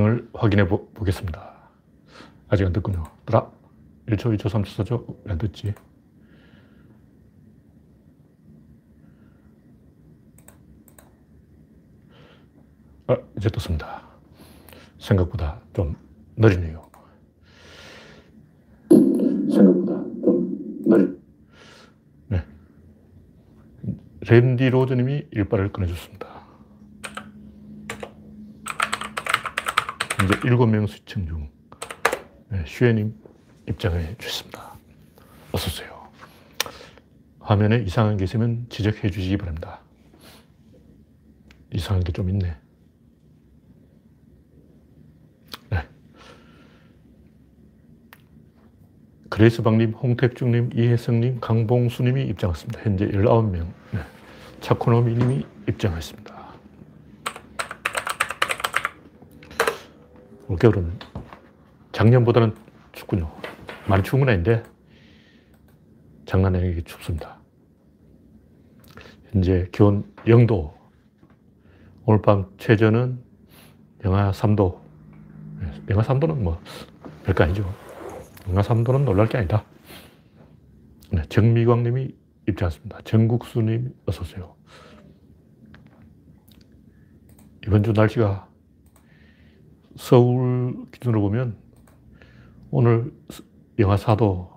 이상을 확인해 보, 겠습니다 아직 안 됐군요. 더라 1초, 2초, 3초, 4초. 안 됐지. 아, 이제 떴습니다. 생각보다 좀 느리네요. 생각보다 좀 느리. 네. 랜디 로즈님이 일발을 꺼내줬습니다. 이제 일곱 명 시청 중 네, 슈에님 입장해 주셨습니다. 어서오세요. 화면에 이상한 게 있으면 지적해 주시기 바랍니다. 이상한 게 좀 있네. 네. 그레이스방님, 홍택중님, 이혜성님, 강봉수님이 입장했습니다. 현재 19명. 네. 차코노미님이 입장했습니다. 올겨울은 작년보다는 춥군요. 많이 추운 건 아닌데, 장난 아니게 춥습니다. 현재 기온 0도. 오늘 밤 최저는 영하 3도. 영하 3도는 뭐, 별거 아니죠. 영하 3도는 놀랄 게 아니다. 네, 정미광 님이 입장했습니다. 정국수 님, 어서 오세요. 이번 주 날씨가 서울 기준으로 보면 오늘 영하 4도.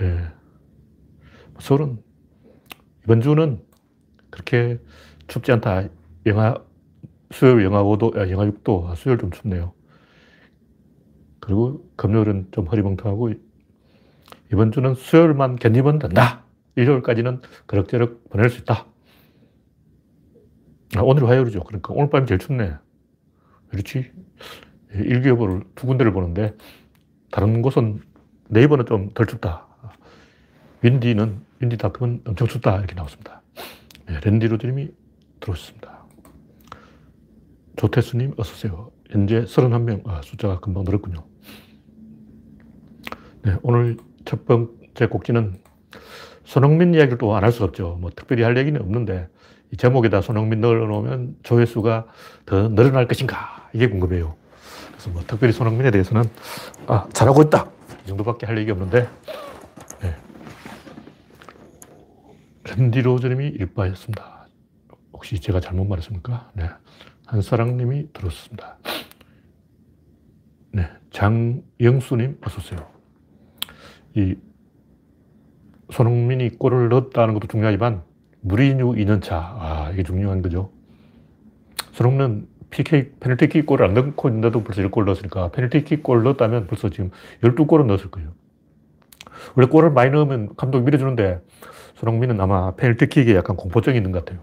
예. 서울은 이번 주는 그렇게 춥지 않다. 영하, 수요일 영하 5도, 아, 영하 6도. 아, 수요일 좀 춥네요. 그리고 금요일은 좀 허리멍텅하고 이번 주는 수요일만 견디면 된다. 일요일까지는 그럭저럭 보낼 수 있다. 아, 오늘 화요일이죠. 그러니까 오늘 밤이 제일 춥네. 그렇지? 일기예보를 두 군데를 보는데 다른 곳은 네이버는 좀 덜 춥다. 윈디는, 윈디닷컴은 엄청 춥다. 이렇게 나왔습니다. 네, 랜디 로드님이 들어오셨습니다. 조태수님, 어서 오세요. 현재 31명, 아, 숫자가 금방 늘었군요. 네, 오늘 첫 번째 곡지는 손흥민 이야기를 또 안 할 수 없죠. 뭐 특별히 할 얘기는 없는데 이 제목에다 손흥민 넣어놓으면 조회수가 더 늘어날 것인가? 이게 궁금해요. 그래서 뭐 특별히 손흥민에 대해서는 아, 잘하고 있다. 이 정도밖에 할 얘기 없는데 네. 랜디 로저님이 일바였습니다. 혹시 제가 잘못 말했습니까? 네. 한사랑님이 들었습니다. 네. 장영수님, 어서오세요. 이 손흥민이 골을 넣었다는 것도 중요하지만 무리뉴 2년차. 아, 이게 중요한 거죠. 손흥민은 PK, 페널티킥 골을 안 넣고 있는데도 벌써 1골 넣었으니까 페널티킥 골 넣었다면 벌써 지금 12골은 넣었을 거예요. 원래 골을 많이 넣으면 감독이 밀어주는데 손흥민은 아마 페널티킥에 약간 공포증이 있는 것 같아요.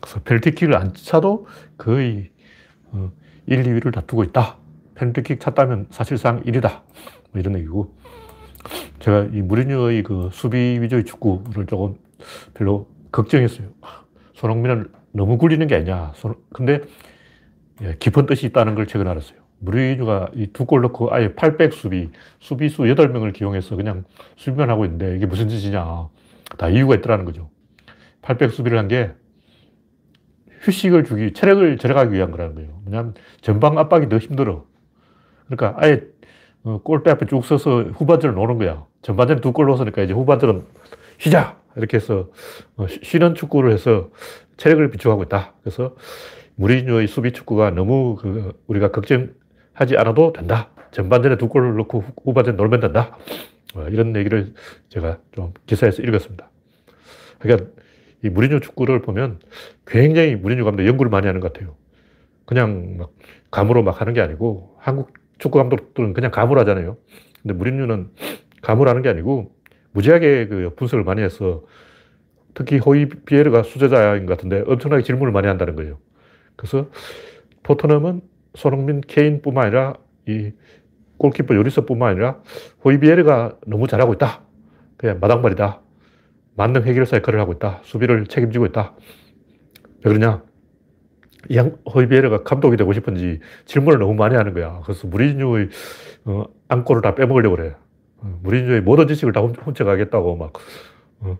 그래서 페널티킥을 안 차도 거의 1, 어, 2위를 다투고 있다. 페널티킥 찼다면 사실상 1위다. 뭐 이런 얘기고. 제가 이 무리뉴의 그 수비 위주의 축구를 조금 별로 걱정했어요. 손흥민은 너무 굴리는 게 아니냐. 근데 예, 깊은 뜻이 있다는 걸 최근 알았어요. 무리뉴가 이 두 골 넣고 아예 8백 수비, 수비수 8명을 기용해서 그냥 수비만 하고 있는데 이게 무슨 짓이냐. 다 이유가 있더라는 거죠. 8백 수비를 한 게 휴식을 주기, 체력을 절약하기 위한 거라는 거예요. 왜냐하면 전방 압박이 더 힘들어. 그러니까 아예 어, 골대 앞에 쭉 서서 후반전을 노는 거야. 전반전에 두 골 넣었으니까 이제 후반전은 쉬자! 이렇게 해서 어, 쉬는 축구를 해서 체력을 비축하고 있다. 그래서 무리뉴의 수비 축구가 너무 그 우리가 걱정하지 않아도 된다. 전반전에 두 골을 넣고 후반전에 놀면 된다. 어, 이런 얘기를 제가 좀 기사에서 읽었습니다. 그러니까 이 무리뉴 축구를 보면 굉장히 무리뉴 감독 연구를 많이 하는 것 같아요. 그냥 막 감으로 막 하는 게 아니고 한국 축구 감독들은 그냥 감으로 하잖아요. 근데 무리뉴는 감으로 하는 게 아니고 무지하게 그 분석을 많이 해서 특히 호이 비에르가 수제자인 것 같은데 엄청나게 질문을 많이 한다는 거예요. 그래서 토트넘은 손흥민, 케인뿐만 아니라 이 골키퍼 요리스뿐만 아니라 호이비에르가 너무 잘하고 있다. 그냥 마당발이다. 만능 해결사 역할을 하고 있다. 수비를 책임지고 있다. 왜 그러냐? 이양 호이비에르가 감독이 되고 싶은지 질문을 너무 많이 하는 거야. 그래서 무리뉴의 어, 안골을 다 빼먹으려고 그래. 어, 무리뉴의 모든 지식을 다 훔쳐가겠다고 막. 어.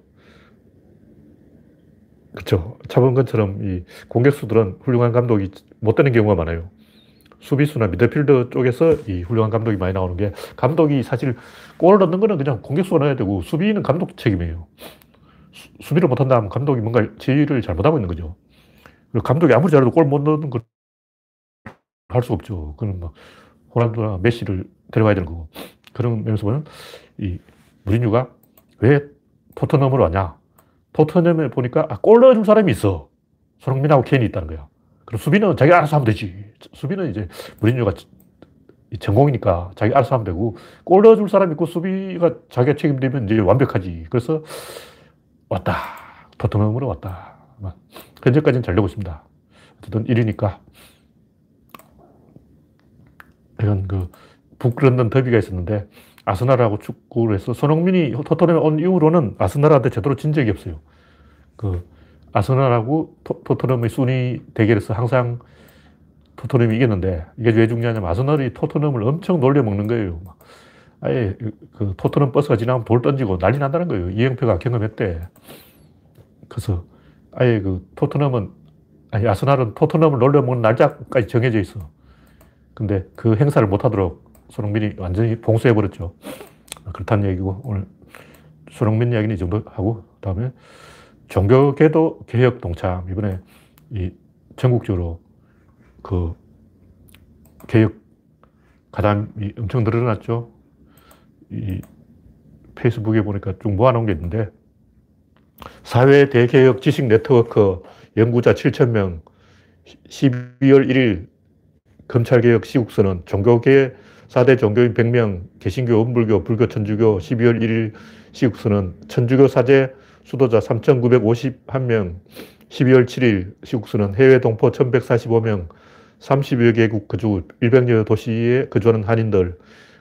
그렇죠. 차범근처럼 이 공격수들은 훌륭한 감독이 못 되는 경우가 많아요. 수비수나 미드필더 쪽에서 이 훌륭한 감독이 많이 나오는 게 감독이 사실 골을 넣는 거는 그냥 공격수가 넣어야 되고 수비는 감독 책임이에요. 수, 비를 못한다 면 감독이 뭔가 지휘를 잘못하고 있는 거죠. 감독이 아무리 잘해도 골 못 넣는 걸 할 수 없죠. 그는 막 호날두나 메시를 데려가야 되는 거고. 그런 면에서 보면 이 무리뉴가 왜 토트넘으로 왔냐? 토트넘에 보니까 아, 골 넣어줄 사람이 있어. 손흥민하고 케인이 있다는 거야. 그럼 수비는 자기 알아서 하면 되지. 수비는 이제 무리뉴가 전공이니까 자기 알아서 하면 되고 골 넣어줄 사람 있고 수비가 자기가 책임되면 이제 완벽하지. 그래서 왔다. 토트넘으로 왔다. 현재까지는 잘 되고 있습니다. 어쨌든 1위니까 이건 그 북런던 더비가 있었는데 아스날하고 축구를 해서 손흥민이 토트넘에 온 이후로는 아스날한테 제대로 진 적이 없어요. 그 아스날하고 토, 토트넘의 순위 대결에서 항상 토트넘이 이겼는데 이게 왜 중요하냐면 아스날이 토트넘을 엄청 놀려먹는 거예요. 아예 그 토트넘 버스가 지나면 돌 던지고 난리 난다는 거예요. 이영표가 경험했대. 그래서 아예 그 토트넘은 아니 아스날은 토트넘을 놀려먹는 날짜까지 정해져 있어. 근데 그 행사를 못 하도록 손흥민이 완전히 봉쇄해버렸죠. 그렇다는 얘기고, 오늘 손흥민 이야기는 이 정도 하고, 다음에 종교 개도 개혁 동참. 이번에 이 전국적으로 그 개혁 가담이 엄청 늘어났죠. 이 페이스북에 보니까 쭉 모아놓은 게 있는데, 사회 대개혁 지식 네트워크 연구자 7,000명 12월 1일 검찰개혁 시국서는 종교계 4대 종교인 100명, 개신교, 원불교, 불교, 천주교 12월 1일 시국서는 천주교 사제 수도자 3,951명, 12월 7일 시국서는 해외 동포 1,145명, 30여 개국 거주, 100여 도시에 거주하는 한인들,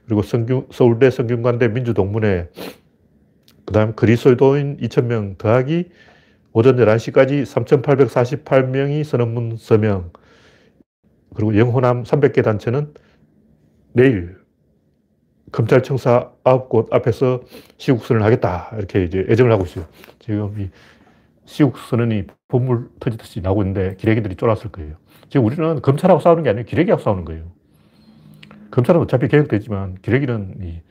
그리고 성균, 서울대 성균관대 민주동문회, 그 다음 그리스도인 2,000명 더하기 오전 11시까지 3,848명이 선언문 서명, 그리고 영호남 300개 단체는 내일 검찰청사 9곳 앞에서 시국선을 하겠다. 이렇게 이제 애정을 하고 있어요. 지금 이 시국선언이 본물 터지듯이 나오고 있는데 기레기들이 쫄았을 거예요. 지금 우리는 검찰하고 싸우는 게 아니고 기레기하고 싸우는 거예요. 검찰은 어차피 개혁되지만 기레기는 이,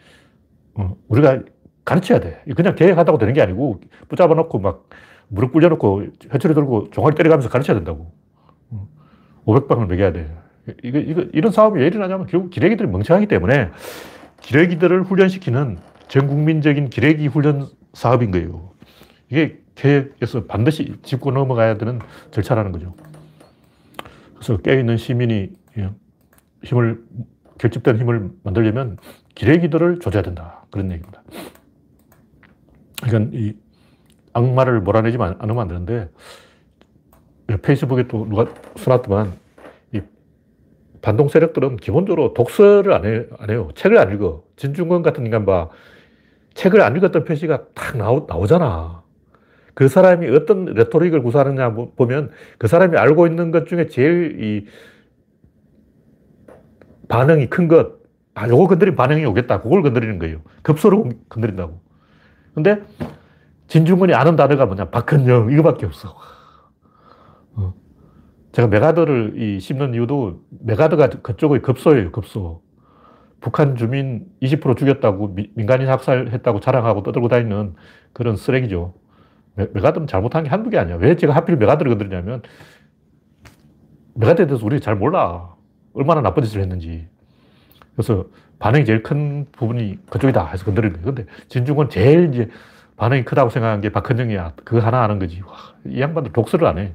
어, 우리가 가르쳐야 돼. 그냥 개혁한다고 되는 게 아니고 붙잡아 놓고 막 무릎 꿇려놓고 회초리 들고 종아리 때려가면서 가르쳐야 된다고. 500방을 먹여야 돼. 이거, 이거, 이런 싸움이 왜 일어나냐면 결국 기레기들이 멍청하기 때문에 기레기들을 훈련시키는 전 국민적인 기레기 훈련 사업인 거예요. 이게 개혁에서 반드시 짚고 넘어가야 되는 절차라는 거죠. 그래서 깨어있는 시민이 힘을, 결집된 힘을 만들려면 기레기들을 조져야 된다. 그런 얘기입니다. 이건 이 악마를 몰아내지 않으면 안 되는데, 페이스북에 또 누가 써놨더만, 반동 세력들은 기본적으로 독서를 안, 해, 안 해요. 책을 안 읽어. 진중권 같은 인간 봐. 책을 안 읽었던 표시가 딱 나오, 나오잖아. 그 사람이 어떤 레토릭을 구사하느냐 보면 그 사람이 알고 있는 것 중에 제일 이 반응이 큰 것, 아, 요거 건드리면 반응이 오겠다. 그걸 건드리는 거예요. 급소로 건드린다고. 근데 진중권이 아는 단어가 뭐냐. 박헌영, 이거밖에 없어. 어. 제가 맥아더를 이 씹는 이유도 맥아더가 그쪽의 급소예요, 급소. 북한 주민 20% 죽였다고 민간인 학살했다고 자랑하고 떠들고 다니는 그런 쓰레기죠. 메, 맥아더는 잘못한 게 한두 개 아니야. 왜 제가 하필 맥아더를 건드리냐면 맥아더에 대해서 우리가 잘 몰라. 얼마나 나쁜 짓을 했는지. 그래서 반응이 제일 큰 부분이 그쪽이다 해서 건드리는 거예요. 근데 진중은 제일 이제 반응이 크다고 생각한 게 박헌영이야. 그거 하나 아는 거지. 와, 이 양반들 독서를 안 해.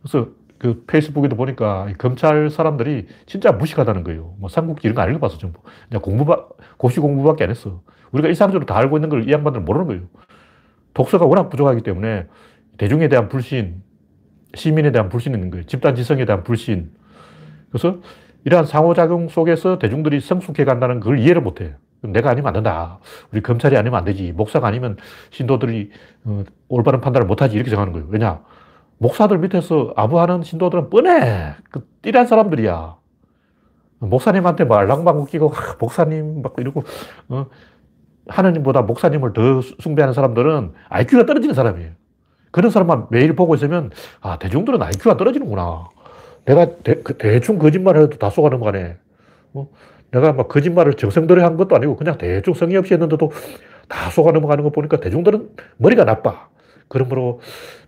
그래서 그 페이스북에도 보니까 검찰 사람들이 진짜 무식하다는 거예요. 뭐 삼국지 이런 거 안 읽어봤어, 전부. 그냥 공부, 고시 공부밖에 안 했어. 우리가 일상적으로 다 알고 있는 걸 이 양반들은 모르는 거예요. 독서가 워낙 부족하기 때문에 대중에 대한 불신, 시민에 대한 불신이 있는 거예요. 집단 지성에 대한 불신. 그래서 이러한 상호작용 속에서 대중들이 성숙해 간다는 걸 이해를 못 해. 내가 아니면 안 된다. 우리 검찰이 아니면 안 되지. 목사가 아니면 신도들이 어, 올바른 판단을 못 하지. 이렇게 생각하는 거예요. 왜냐? 목사들 밑에서 아부하는 신도들은 뻔해. 그 띠란 사람들이야. 목사님한테 뭐 알랑방구 끼고, 목사님 막 이러고, 어, 하느님보다 목사님을 더 숭배하는 사람들은 IQ가 떨어지는 사람이에요. 그런 사람만 매일 보고 있으면, 아, 대중들은 IQ가 떨어지는구나. 내가 대, 그충 거짓말을 해도 다 속아 넘어 가네. 어? 내가 막 거짓말을 정성들여 한 것도 아니고 그냥 대충 성의 없이 했는데도 다 속아 넘어 가는 거 보니까 대중들은 머리가 나빠. 그러므로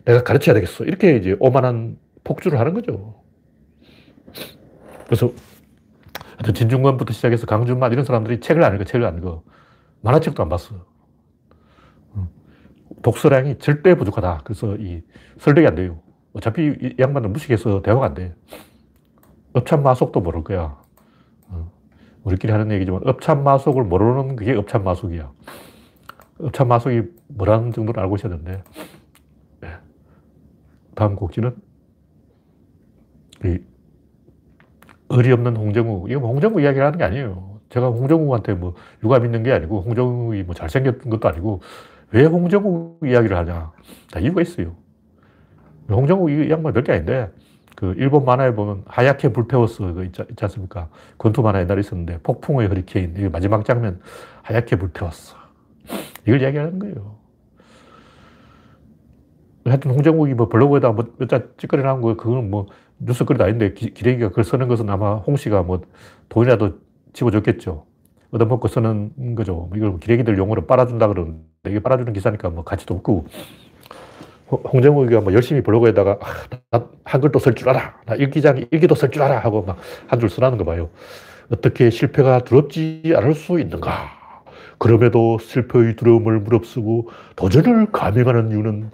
내가 가르쳐야 되겠어. 이렇게 이제 오만한 폭주를 하는 거죠. 그래서 진중권부터 시작해서 강준만 이런 사람들이 책을 안 읽어, 책을 안 읽어. 만화책도 안 봤어. 독서량이 절대 부족하다. 그래서 이 설득이 안 돼요. 어차피 이 양반은 무식해서 대화가 안 돼. 업참마속도 모를 거야. 어. 우리끼리 하는 얘기지만 업참마속을 모르는 그게 업참마속이야. 업참마속이 뭐라는 정도를 알고 있어야 되는데 네. 다음 곡지는 이 의리 없는 홍정우. 이거 뭐 홍정우 이야기를 하는 게 아니에요. 제가 홍정우한테 뭐 유감 있는 게 아니고 홍정우이 뭐 잘생겼던 것도 아니고 왜 홍정우 이야기를 하냐. 다 이유가 있어요. 홍정우 이 양반 별게 아닌데 그 일본 만화에 보면 하얗게 불태웠어. 그 있지, 있지 않습니까? 권투 만화 옛날에 있었는데 폭풍의 허리케인. 이 마지막 장면 하얗게 불태웠어. 이걸 이야기하는 거예요. 하여튼 홍정욱이 뭐 블로그에다 뭐몇자 찌꺼리 나온 거, 그거는 뭐 뉴스거리도 아닌데 기, 기레기가 그걸 쓰는 것은 아마 홍 씨가 뭐 돈이라도 집어줬겠죠. 얻어먹고 쓰는 거죠. 이걸 기레기들 용어로 빨아준다 그러는데 이게 빨아주는 기사니까 뭐 가치도 없고 홍정욱이가 뭐 열심히 블로그에다가 아, 나 한글도 쓸 줄 알아. 나 일기장 일기도 쓸 줄 알아 하고 막 한 줄 쓰라는 거 봐요. 어떻게 실패가 두렵지 않을 수 있는가? 그럼에도 실패의 두려움을 무릅쓰고 도전을 감행하는 이유는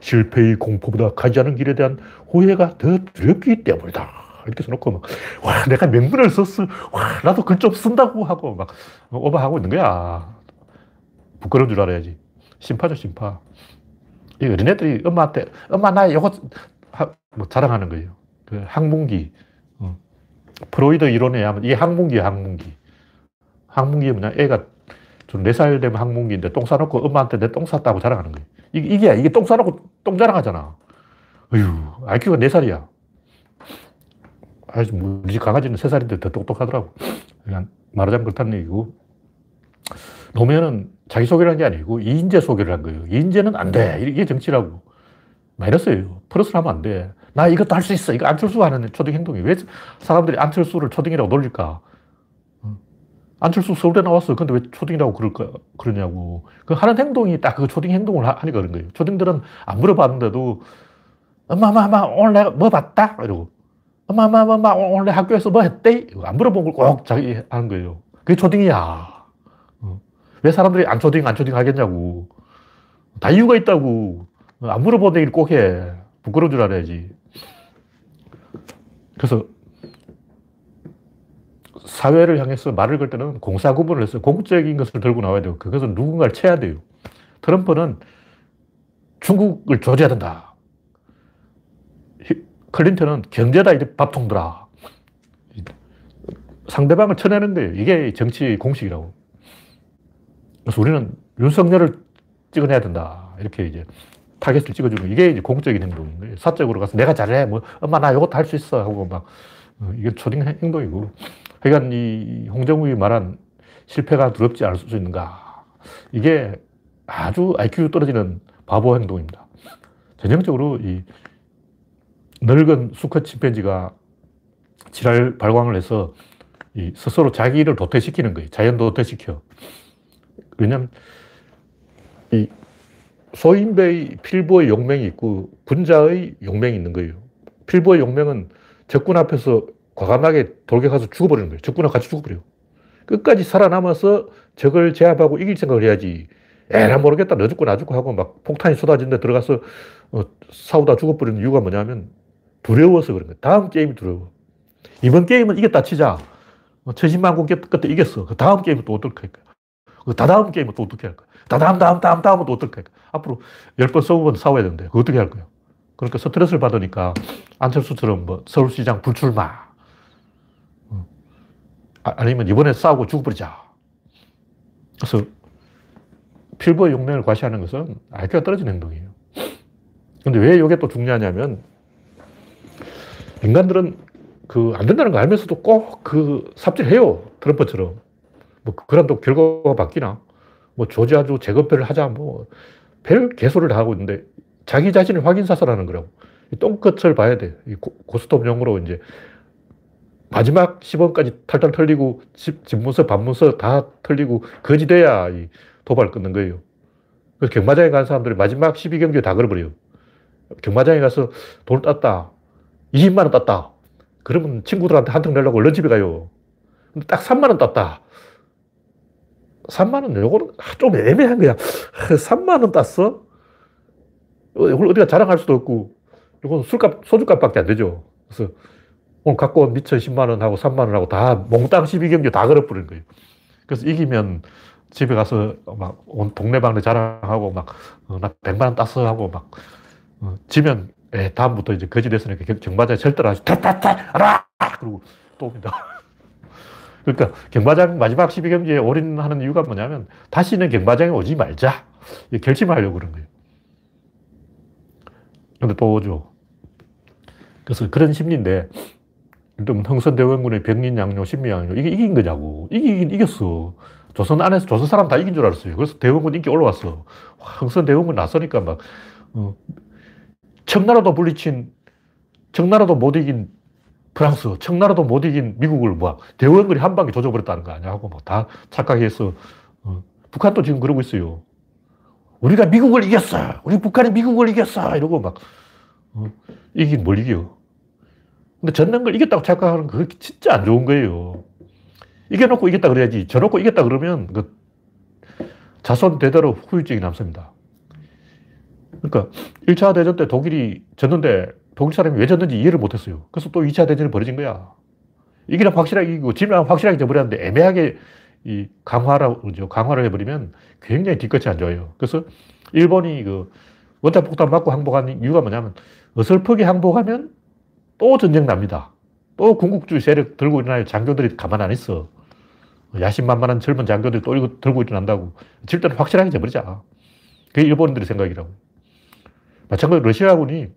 실패의 공포보다 가지 않은 길에 대한 후회가 더 두렵기 때문이다. 이렇게 써놓고 막, 와, 내가 명문을 썼어. 와, 나도 글 좀 쓴다고 하고 막 오버하고 있는 거야. 부끄러운 줄 알아야지. 심파죠, 심파. 이 어린애들이 엄마한테, 엄마, 나 이거 뭐 자랑하는 거예요. 그 항문기. 어. 프로이드 이론에 하면 이게 항문기야, 항문기. 항문기 뭐냐, 애가 좀 4살 되면 항문기인데 똥 싸놓고 엄마한테 내 똥 쌌다고 자랑하는 거예요. 이게, 이게, 이게 똥 싸놓고 똥 자랑하잖아. 어휴, IQ가 4살이야. 아주 뭐 우리 집 강아지는 3살인데 더 똑똑하더라고. 그냥 말하자면 그렇다는 얘기고. 노무현은 자기소개를 게 아니고 이인재 소개를 한 거예요. 이인재는 안 돼. 이게 정치라고. 마이너스예요. 플러스를 하면 안 돼. 나 이것도 할 수 있어. 이거 안철수가 하는 초딩 행동이. 왜 사람들이 안철수를 초딩이라고 놀릴까? 안철수 서울대 나왔어. 근데 왜 초딩이라고 그럴까, 그러냐고. 그 하는 행동이 딱 그 초딩 행동을 하니까 그런 거예요. 초딩들은 안 물어봤는데도, 엄마, 엄마, 엄마, 오늘 내가 뭐 봤다? 이러고, 엄마, 엄마, 엄마, 오늘 내 학교에서 뭐 했대? 안 물어본 걸 꼭 자기 하는 거예요. 그게 초딩이야. 어. 왜 사람들이 안 초딩, 안 초딩 하겠냐고. 다 이유가 있다고. 안 물어본 얘기를 꼭 해. 부끄러운 줄 알아야지. 그래서 사회를 향해서 말을 걸 때는 공사 구분을 해서 공적인 것을 들고 나와야 되고 그것은 누군가를 쳐야 돼요. 트럼프는 중국을 조져야 된다. 클린턴은 경제다 이제 밥통 들아. 상대방을 쳐내는 거예요. 이게 정치 공식이라고. 그래서 우리는 윤석열을 찍어내야 된다. 이렇게 이제 타겟을 찍어주는 이게 이제 공적인 거예요. 사적으로 가서 내가 잘해. 뭐, 엄마 나 이것도 할 수 있어. 하고 막, 어, 이게 초딩 행동이고. 그러니까 이 홍정욱이 말한 실패가 두렵지 않을 수 있는가. 이게 아주 IQ 떨어지는 바보 행동입니다. 전형적으로 이 늙은 수컷 침팬지가 지랄 발광을 해서 이 스스로 자기를 도태시키는 거예요. 자연 도태시켜. 왜냐면 이 소인배의 필보의 용맹이 있고 분자의 용맹이 있는 거예요. 필보의 용맹은 적군 앞에서 과감하게 돌격해서 죽어버리는 거예요. 적군하고 같이 죽어버려요. 끝까지 살아남아서 적을 제압하고 이길 생각을 해야지. 에라 모르겠다. 너 죽고 나 죽고 하고 막 폭탄이 쏟아진데 들어가서 어, 싸우다 죽어버리는 이유가 뭐냐면 두려워서 그런 거예요. 다음 게임이 두려워. 이번 게임은 이겼다 치자. 뭐 천신만고 끝에 이겼어. 그 다음 게임은 또 어떨까? 그 다다음 게임은 또 어떻게 할 거야? 다다음, 다음, 다음, 다음은 또 어떨까? 앞으로 열 번, 스무 번 싸워야 되는데, 그거 어떻게 할 거야? 그러니까 스트레스를 받으니까 안철수처럼 뭐 서울시장 불출마, 아, 아니면 이번에 싸우고 죽어버리자. 그래서 필부의 용맹을 과시하는 것은 IQ가 떨어진 행동이에요. 근데 왜 이게 또 중요하냐면 인간들은 그 안 된다는 거 알면서도 꼭 그 삽질해요. 트럼프처럼. 뭐 그런다고 결과가 바뀌나? 뭐 조지아주 재건배를 하자 뭐 별 개소리를 하고 있는데 자기 자신을 확인 사살하는 거라고. 똥끝을 봐야 돼. 고스톱 용으로 이제 마지막 시범까지 탈탈 털리고 집, 집문서, 반문서 다 털리고 거지 돼야 이 도발을 끊는 거예요. 그래서 경마장에 간 사람들이 마지막 12경기에 다 걸어버려요. 경마장에 가서 돈을 땄다. 20만 원 땄다. 그러면 친구들한테 한통 내려고 얼른 집에 가요. 근데 딱 3만 원 땄다. 3만 원, 요거는 좀 애매한 거야. 3만 원 땄어? 이걸 어디가 자랑할 수도 없고, 이건 술값, 소주값 밖에 안 되죠. 그래서 오늘 갖고 온 미천 10만원 하고 3만원 하고 다 몽땅 12경기 다 걸어버린 거예요. 그래서 이기면 집에 가서 막 온 동네방네 자랑하고 막, 어, 나 100만원 땄어 하고 막, 어, 지면, 에, 다음부터 이제 거지 됐으니까 정마장에 절대로 하지. 타타타! 알아! 그리고 또 옵니다. 그러니까 경마장 마지막 12경기에 올인하는 이유가 뭐냐면 다시는 경마장에 오지 말자. 결심을 하려고 그런 거예요. 근데 또 오죠. 그래서 그런 심리인데, 일단 흥선대원군의 병린양요, 신미 양요, 이게 이긴 거냐고. 이기긴 이겼어. 조선 안에서 조선 사람 다 이긴 줄 알았어요. 그래서 대원군 인기 올라왔어. 흥선대원군 나서니까 막, 어, 청나라도 물리친, 청나라도 못 이긴 프랑스, 청나라도 못 이긴 미국을 뭐, 대원군이 한 방에 조져버렸다는 거 아니야. 하고 막 다 착각해서, 어, 북한도 지금 그러고 있어요. 우리가 미국을 이겼어! 우리 북한이 미국을 이겼어! 이러고 막, 어, 이긴 뭘 이겨. 근데 졌는 걸 이겼다고 착각하는 거 진짜 안 좋은 거예요. 이겨놓고 이겼다 그래야지. 져놓고 이겼다 그러면 그 자손 대대로 후유증이 남습니다. 그러니까 1차 대전 때 독일이 졌는데 독일 사람이 왜 졌는지 이해를 못했어요. 그래서 또 2차 대전이 벌어진 거야. 이기면 확실하게 이기고 지면 확실하게 져버렸는데 애매하게 이 강화라고 그러죠. 강화를 해버리면 굉장히 뒤끝이 안 좋아요. 그래서 일본이 그 원자 폭탄 맞고 항복한 이유가 뭐냐면 어설프게 항복하면 또 전쟁 납니다. 또 군국주의 세력 들고 일어나요. 장교들이 가만 안 있어. 야심만만한 젊은 장교들이 또 이거 들고 일어난다고. 질 때는 확실하게 져버리자. 그게 일본인들의 생각이라고. 마찬가지로 러시아군이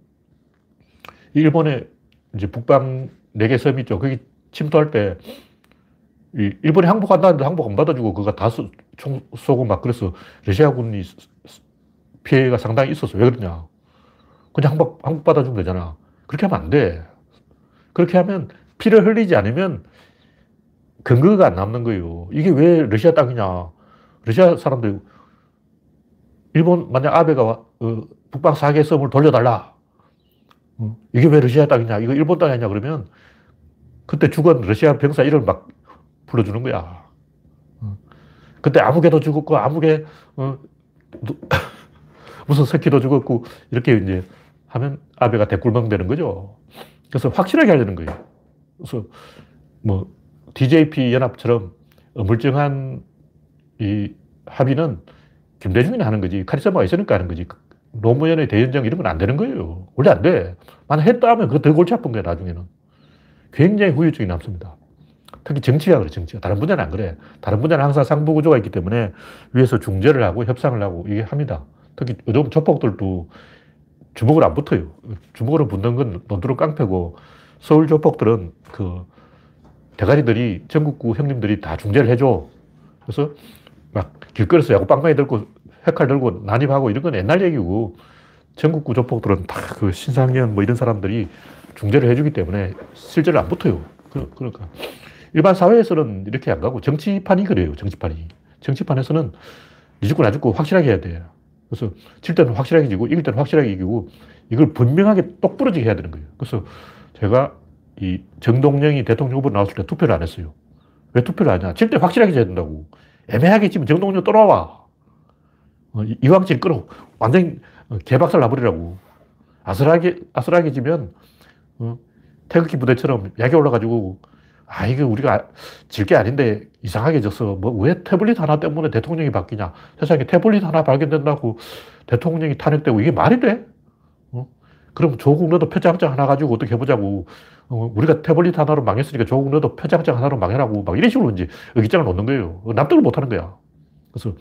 일본의 이제 북방 네 개 섬 있죠. 거기 침투할 때 일본이 항복한다는데 항복 안 받아주고 그거 다총 쏘고 막 그래서 러시아군이 피해가 상당히 있었어. 왜 그러냐. 그냥 항복, 항복 받아주면 되잖아. 그렇게 하면 안 돼. 그렇게 하면 피를 흘리지 않으면 근거가 안 남는 거예요. 이게 왜 러시아 땅이냐. 러시아 사람들, 일본, 만약 아베가 어, 북방 4개 섬을 돌려달라. 어, 이게 왜 러시아 땅이냐. 이거 일본 땅이 냐 그러면 그때 죽은 러시아 병사 이름을 막 불러주는 거야. 어, 그때 아무개도 죽었고, 아무개, 어, 무슨 석기도 죽었고, 이렇게 이제 하면 아베가 대꿀망 되는 거죠. 그래서 확실하게 하려는 거예요. 그래서 뭐 DJP 연합처럼 어물쩡한 이 합의는 김대중이 하는 거지. 카리스마가 있으니까 하는 거지. 노무현의 대연정 이런 건 안 되는 거예요. 원래 안 돼. 만약 했다 하면 그거 더 골치 아픈 거야, 나중에는. 굉장히 후유증이 남습니다. 특히 정치가 그래, 정치가. 다른 분야는 안 그래. 다른 분야는 항상 상부 구조가 있기 때문에 위에서 중재를 하고 협상을 하고 이게 합니다. 특히 요즘 조폭들도 주먹을 안 붙어요. 주먹으로 붙는 건 논두렁 깡패고 서울 조폭들은 그 대가리들이 전국구 형님들이 다 중재를 해줘. 그래서 막 길거리에서 야구 빵빵이 들고 회칼 들고 난입하고 이런 건 옛날 얘기고 전국구 조폭들은 다 그 신상현 뭐 이런 사람들이 중재를 해주기 때문에 실제로 안 붙어요. 그, 그러니까 일반 사회에서는 이렇게 안 가고 정치판이 그래요. 정치판이. 정치판에서는 니 죽고 나 죽고 확실하게 해야 돼요. 그래서 질 때는 확실하게 지고 이길 때는 확실하게 이기고 이걸 분명하게 똑부러지게 해야 되는 거예요. 그래서 제가 이 정동영이 대통령 후보 나왔을 때 투표를 안 했어요. 왜 투표를 안 하냐? 질 때 확실하게 져야 된다고. 애매하게 지면 정동영 또 나와. 어, 이왕질 끌어. 완전 개박살 나버리라고. 아슬하게, 아슬하게 지면, 어, 태극기 부대처럼 약이 올라가지고 아, 이게 우리가 질 게 아닌데 이상하게 졌어. 뭐, 왜 태블릿 하나 때문에 대통령이 바뀌냐. 세상에 태블릿 하나 발견된다고 대통령이 탄핵되고 이게 말이 돼? 어? 그럼 조국 너도 표창장 하나 가지고 어떻게 해보자고. 어, 우리가 태블릿 하나로 망했으니까 조국 너도 표창장 하나로 망해라고 막 이런 식으로 이제 의기장을 놓는 거예요. 납득을 못 하는 거야. 그래서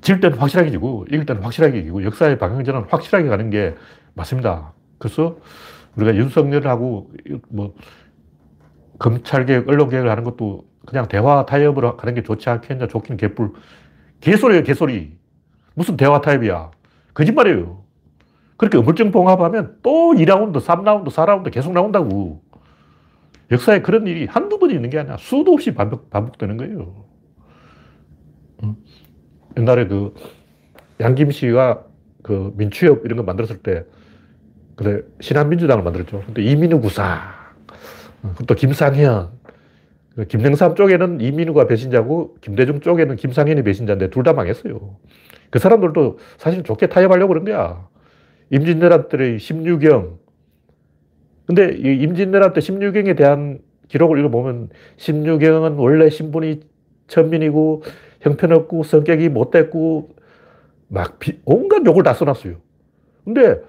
질 때는 확실하게 지고 이길 때는 확실하게 이기고 역사의 방향전은 확실하게 가는 게 맞습니다. 그래서 우리가 윤석열하고 뭐 검찰개혁, 언론개혁을 하는 것도 그냥 대화 타협으로 가는 게 좋지 않겠냐, 좋긴 개뿔. 개소리예요, 개소리. 무슨 대화 타협이야. 거짓말이에요. 그렇게 어물증 봉합하면 또 2라운드, 3라운드, 4라운드 계속 나온다고. 역사에 그런 일이 한두 번 있는 게 아니라 수도 없이 반복, 반복되는 거예요. 옛날에 그 양김 씨가 그 민취업 이런 거 만들었을 때, 그래, 신한민주당을 만들었죠. 근데 이민우 구사, 또 김상현, 그 김영삼 쪽에는 이민우가 배신자고 김대중 쪽에는 김상현이 배신자인데 둘 다 망했어요. 그 사람들도 사실 좋게 타협하려고 그런 거야. 임진왜란 때의 16경. 근데 이 임진왜란 때 16경에 대한 기록을 읽어보면 16경은 원래 신분이 천민이고 형편없고 성격이 못됐고 막 비, 온갖 욕을 다 써놨어요. 근데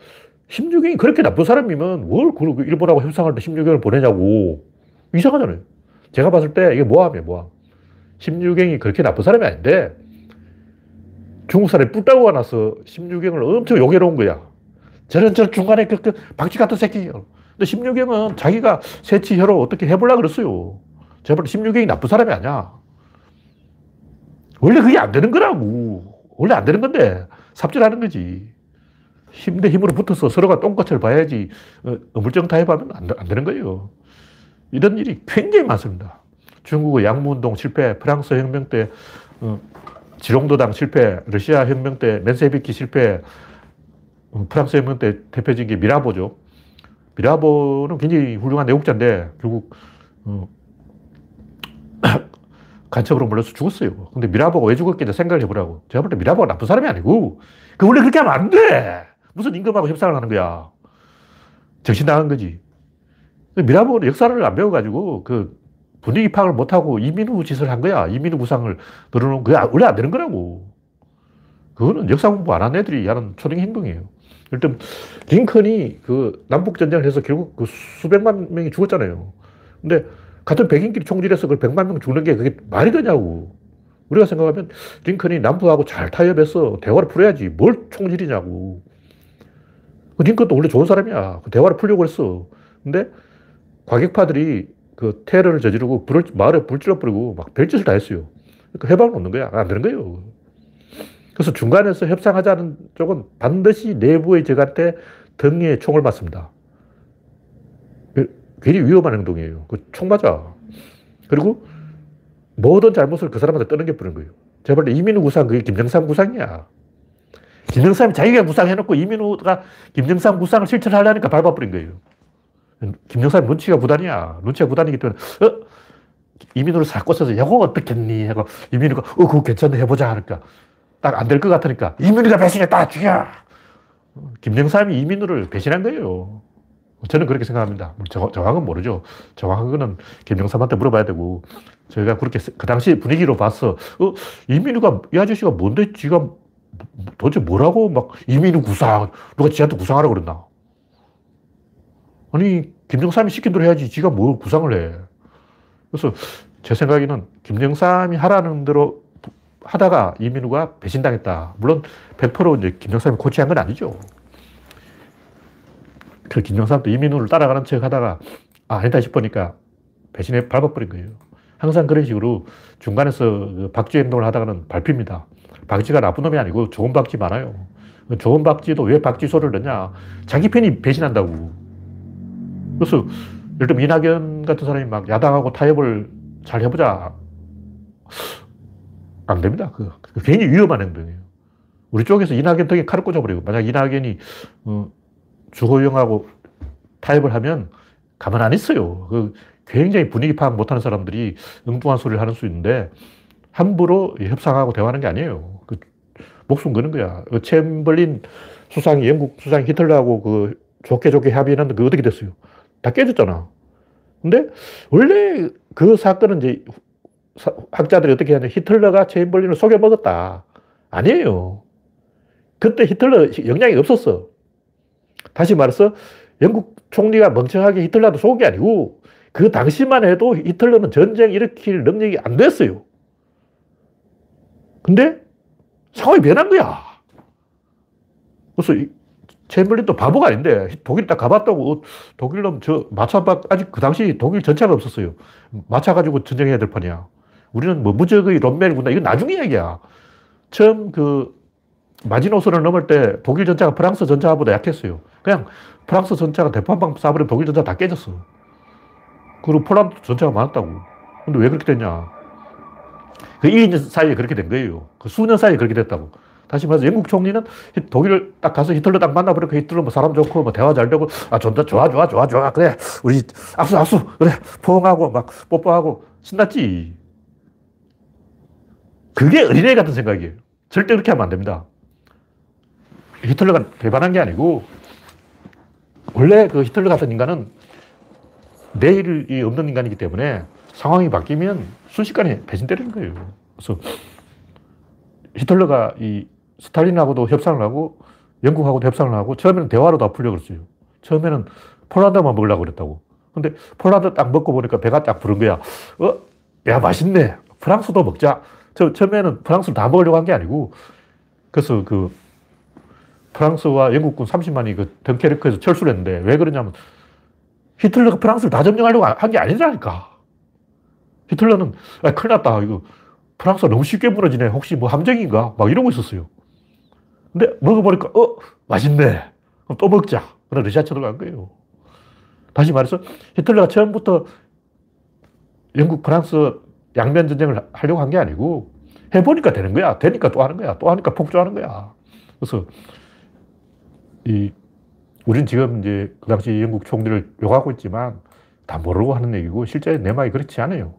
16경이 그렇게 나쁜 사람이면 뭘그 일본하고 협상할 때 16경을 보내냐고. 이상하잖아요. 제가 봤을 때 이게 모함이에요, 모함. 16경이 그렇게 나쁜 사람이 아닌데 중국 사람이 뿔따구가 나서 16경을 엄청 욕해놓은 거야. 저런 저 중간에 그, 그 박쥐 같은 새끼. 근데 16경은 자기가 새치 혀로 어떻게 해보려 그랬어요. 제발 16경이 나쁜 사람이 아니야. 원래 그게 안 되는 거라고. 원래 안 되는 건데 삽질하는 거지. 힘 대 힘으로 붙어서 서로가 똥꼬치를 봐야지 어, 물정 타협하면 안, 안 되는 거예요. 이런 일이 굉장히 많습니다. 중국의 양무운동 실패, 프랑스 혁명 때 어, 지롱도당 실패, 러시아 혁명 때 맨세비키 실패, 어, 프랑스 혁명 때 대표적인 게 미라보죠. 미라보는 굉장히 훌륭한 내국자인데 결국 어, 간첩으로 몰려서 죽었어요. 근데 미라보가 왜 죽었겠냐 생각을 해보라고. 제가 볼 때 미라보가 나쁜 사람이 아니고 그 원래 그렇게 하면 안 돼. 무슨 임금하고 협상을 하는 거야. 정신 나간 거지. 미라보는 역사를 안 배워가지고 그 분위기 파악을 못하고 이민우 짓을 한 거야. 이민우 구상을 늘어놓은 거야. 원래 안 되는 거라고. 그거는 역사 공부 안 한 애들이 하는 초딩 행동이에요. 일단 링컨이 그 남북 전쟁을 해서 결국 그 수백만 명이 죽었잖아요. 근데 같은 백인끼리 총질해서 그 백만 명 죽는 게 그게 말이 되냐고. 우리가 생각하면 링컨이 남북하고 잘 타협해서 대화를 풀어야지. 뭘 총질이냐고. 링컨도 원래 좋은 사람이야. 그 대화를 풀려고 했어. 근데 과격파들이 그 테러를 저지르고 불을, 마을에 불 질러버리고 막 별짓을 다 했어요. 그러니까 해방을 놓는 거야. 안 되는 거예요. 그래서 중간에서 협상하자는 쪽은 반드시 내부의 적한테 등에 총을 맞습니다. 괜히 위험한 행동이에요. 그 총 맞아. 그리고 모든 잘못을 그 사람한테 떠넘겨버린 거예요. 제발 이민우 구상, 그게 김정삼 구상이야. 김정삼이 자기가 구상해놓고 이민우가 김정삼 구상을 실천하려니까 밟아버린 거예요. 김정삼 눈치가 부단이야. 눈치가 부단이기 때문에, 어? 이민우를 싹 꽂아서, 이거 어떻겠니? 하고, 이민우가, 어, 그거 괜찮네, 해보자. 하니까, 딱 안 될 것 같으니까, 이민우가 배신했다, 죽여! 김정삼이 이민우를 배신한 거예요. 저는 그렇게 생각합니다. 정, 정확은 모르죠. 정확한 거는 김정삼한테 물어봐야 되고, 저희가 그렇게 그 당시 분위기로 봐서, 어, 이민우가, 이 아저씨가 뭔데 지가 도대체 뭐라고 막 이민우 구상, 누가 지한테 구상하라고 그랬나? 아니, 김정삼이 시킨 대로 해야지 지가 뭘 구상을 해. 그래서 제 생각에는 김정삼이 하라는 대로 하다가 이민우가 배신당했다. 물론 100% 이제 김정삼이 코치한 건 아니죠. 그 김정삼도 이민우를 따라가는 척 하다가 아, 아니다 싶으니까 배신에 밟아버린 거예요. 항상 그런 식으로 중간에서 그 박쥐 행동을 하다가는 밟힙니다. 박쥐가 나쁜 놈이 아니고 좋은 박쥐 많아요. 좋은 박쥐도 왜 박쥐 소리를 넣냐? 자기 편이 배신한다고. 그래서 예를 들면 이낙연 같은 사람이 막 야당하고 타협을 잘 해보자. 안 됩니다. 그, 그 괜히 위험한 행동이에요. 우리 쪽에서 이낙연 등에 칼을 꽂아버리고, 만약 이낙연이, 어, 주호영하고 타협을 하면 가만 안 있어요. 그 굉장히 분위기 파악 못하는 사람들이 엉뚱한 소리를 하는 수 있는데, 함부로 협상하고 대화하는 게 아니에요. 그 목숨 거는 거야. 그 챔벌린 수상이, 영국 수상 히틀러하고 그 좋게 좋게 합의했는데 그 어떻게 됐어요? 다 깨졌잖아. 근데 원래 그 사건은 이제 학자들이 어떻게 하냐. 히틀러가 체인벌린을 속여 먹었다. 아니에요. 그때 히틀러 영향이 없었어. 다시 말해서 영국 총리가 멍청하게 히틀러도 속은 게 아니고 그 당시만 해도 히틀러는 전쟁 일으킬 능력이 안 됐어요. 근데 상황이 변한 거야. 그래서 챔블린도 바보가 아닌데 독일 딱 가봤다고 어, 독일 놈 저 마차 아직 그 당시 독일 전차가 없었어요. 마차 가지고 전쟁해야 될 판이야. 우리는 뭐 무적의 롬멜군다 이건 나중 이야기야. 처음 그 마지노선을 넘을 때 독일 전차가 프랑스 전차보다 약했어요. 그냥 프랑스 전차가 대포한방 쏴버리면 독일 전차 다 깨졌어. 그리고 폴란드 전차가 많았다고. 근데 왜 그렇게 됐냐. 그 2년 사이에 그렇게 된 거예요. 그 수년 사이에 그렇게 됐다고. 다시 말해서 영국 총리는 독일을 딱 가서 히틀러 딱 만나버리고 히틀러 뭐 사람 좋고 뭐 대화 잘 되고 아 좋다 좋아 좋아 좋아 좋아 그래 우리 악수 악수 그래 포옹하고 막 뽀뽀하고 신났지. 그게 어린애 같은 생각이에요. 절대 그렇게 하면 안 됩니다. 히틀러가 배반한 게 아니고 원래 그 히틀러 같은 인간은 내일이 없는 인간이기 때문에 상황이 바뀌면 순식간에 배신 때리는 거예요. 그래서 히틀러가 이 스탈린하고도 협상을 하고 영국하고도 협상을 하고 처음에는 대화로 다 풀려고 그랬어요. 처음에는 폴란드만 먹으려고 그랬다고. 근데 폴란드 딱 먹고 보니까 배가 딱 부른 거야. 어? 야, 맛있네. 프랑스도 먹자. 저 처음에는 프랑스를 다 먹으려고 한 게 아니고 그래서 그 프랑스와 영국군 30만이 그 덩케르크에서 철수를 했는데 왜 그러냐면 히틀러가 프랑스를 다 점령하려고 한 게 아니라니까. 히틀러는 아, 큰일 났다. 이거 프랑스가 너무 쉽게 무너지네. 혹시 뭐 함정인가? 막 이러고 있었어요. 근데 먹어보니까, 어, 맛있네. 그럼 또 먹자. 그래 러시아 쳐들어간 거예요. 다시 말해서 히틀러가 처음부터 영국, 프랑스 양면 전쟁을 하려고 한 게 아니고 해보니까 되는 거야. 되니까 또 하는 거야. 또 하니까 폭주하는 거야. 그래서 이 우린 지금 이제 그 당시 영국 총리를 욕하고 있지만 다 모르고 하는 얘기고 실제 내막이 그렇지 않아요.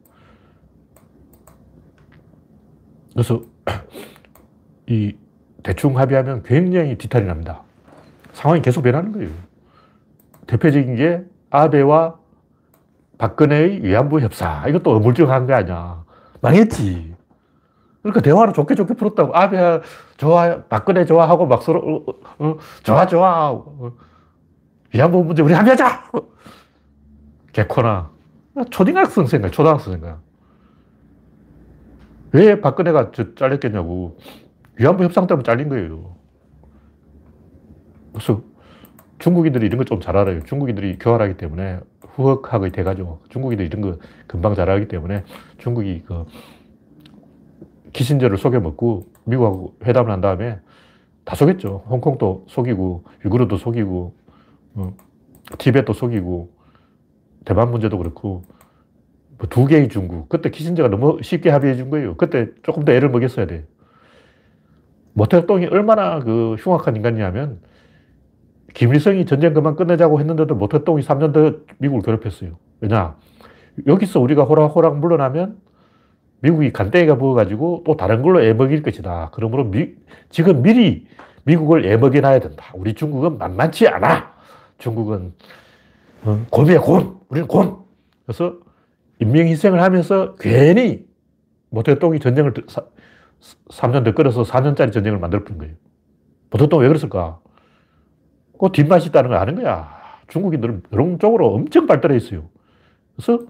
그래서 이 대충 합의하면 굉장히 뒤탈이 납니다. 상황이 계속 변하는 거예요. 대표적인 게 아베와 박근혜의 위안부 협상. 이것도 어물쩡한 게 아니야. 망했지. 그러니까 대화를 좋게 좋게 풀었다고. 아베 좋아, 박근혜 좋아하고 막 서로, 어, 어, 좋아, 좋아. 위안부 문제 우리 합의하자! 개코나. 초등학생 생각, 초등학생 생각. 왜 박근혜가 잘렸겠냐고. 위안부 협상 때문에 잘린 거예요. 그래서 중국인들이 이런 거 좀 잘 알아요. 중국인들이 교활하기 때문에 후흑하게 돼가지고 중국인들이 이런 거 금방 잘 알기 때문에 중국이 그 키신저를 속여먹고 미국하고 회담을 한 다음에 다 속였죠. 홍콩도 속이고 유구르도 속이고 어, 티벳도 속이고 대만 문제도 그렇고 뭐 두 개의 중국. 그때 키신저가 너무 쉽게 합의해 준 거예요. 그때 조금 더 애를 먹였어야 돼. 모택동이 얼마나 그 흉악한 인간이냐면 김일성이 전쟁 그만 끝내자고 했는데도 모택동이 3년 더 미국을 괴롭혔어요. 왜냐? 여기서 우리가 호락호락 물러나면 미국이 간땡이가 부어가지고 또 다른 걸로 애먹일 것이다. 그러므로 미, 지금 미리 미국을 애먹여놔야 된다. 우리 중국은 만만치 않아. 중국은 어, 곰이야, 곰. 우리는 곰. 그래서 인명희생을 하면서 괜히 모택동이 전쟁을 3년 더 끌어서 4년짜리 전쟁을 만들어버린 거예요. 모택동 왜 그랬을까? 그 뒷맛이 있다는 걸 아는 거야. 중국인들은 이런 쪽으로 엄청 발달해 있어요. 그래서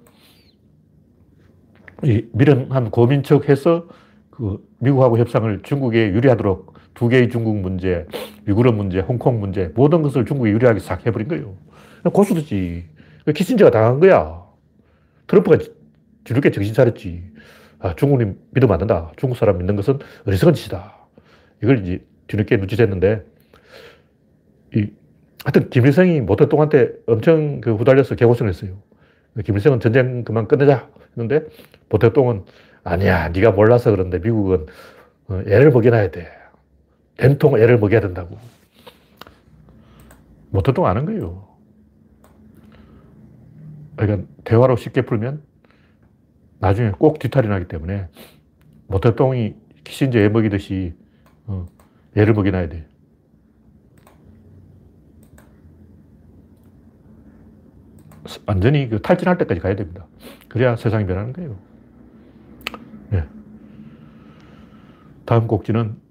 이 미련한 고민척 해서 그 미국하고 협상을 중국에 유리하도록 두 개의 중국 문제, 위구르 문제, 홍콩 문제 모든 것을 중국에 유리하게 싹 해버린 거예요. 고수도지. 키신저가 당한 거야. 트럼프가 뒤늦게 정신 차렸지. 아, 중국인 믿으면 안 된다. 중국 사람 믿는 것은 어리석은 짓이다. 이걸 이제 뒤늦게 눈치챘는데, 이, 하여튼, 김일성이 모택동 한테 엄청 그 후달려서 개고생을 했어요. 김일성은 전쟁 그만 끝내자 했는데, 모택동은 아니야, 네가 몰라서 그런데 미국은 어, 애를 먹여놔야 돼. 된통 애를 먹여야 된다고. 모택동 아는 거예요. 그러니까 대화로 쉽게 풀면 나중에 꼭 뒤탈이 나기 때문에 모택동이 키신저 애 먹이듯이 어, 애를 먹여놔야 돼. 완전히 그 탈진할 때까지 가야 됩니다. 그래야 세상이 변하는 거예요. 네. 다음 곡지는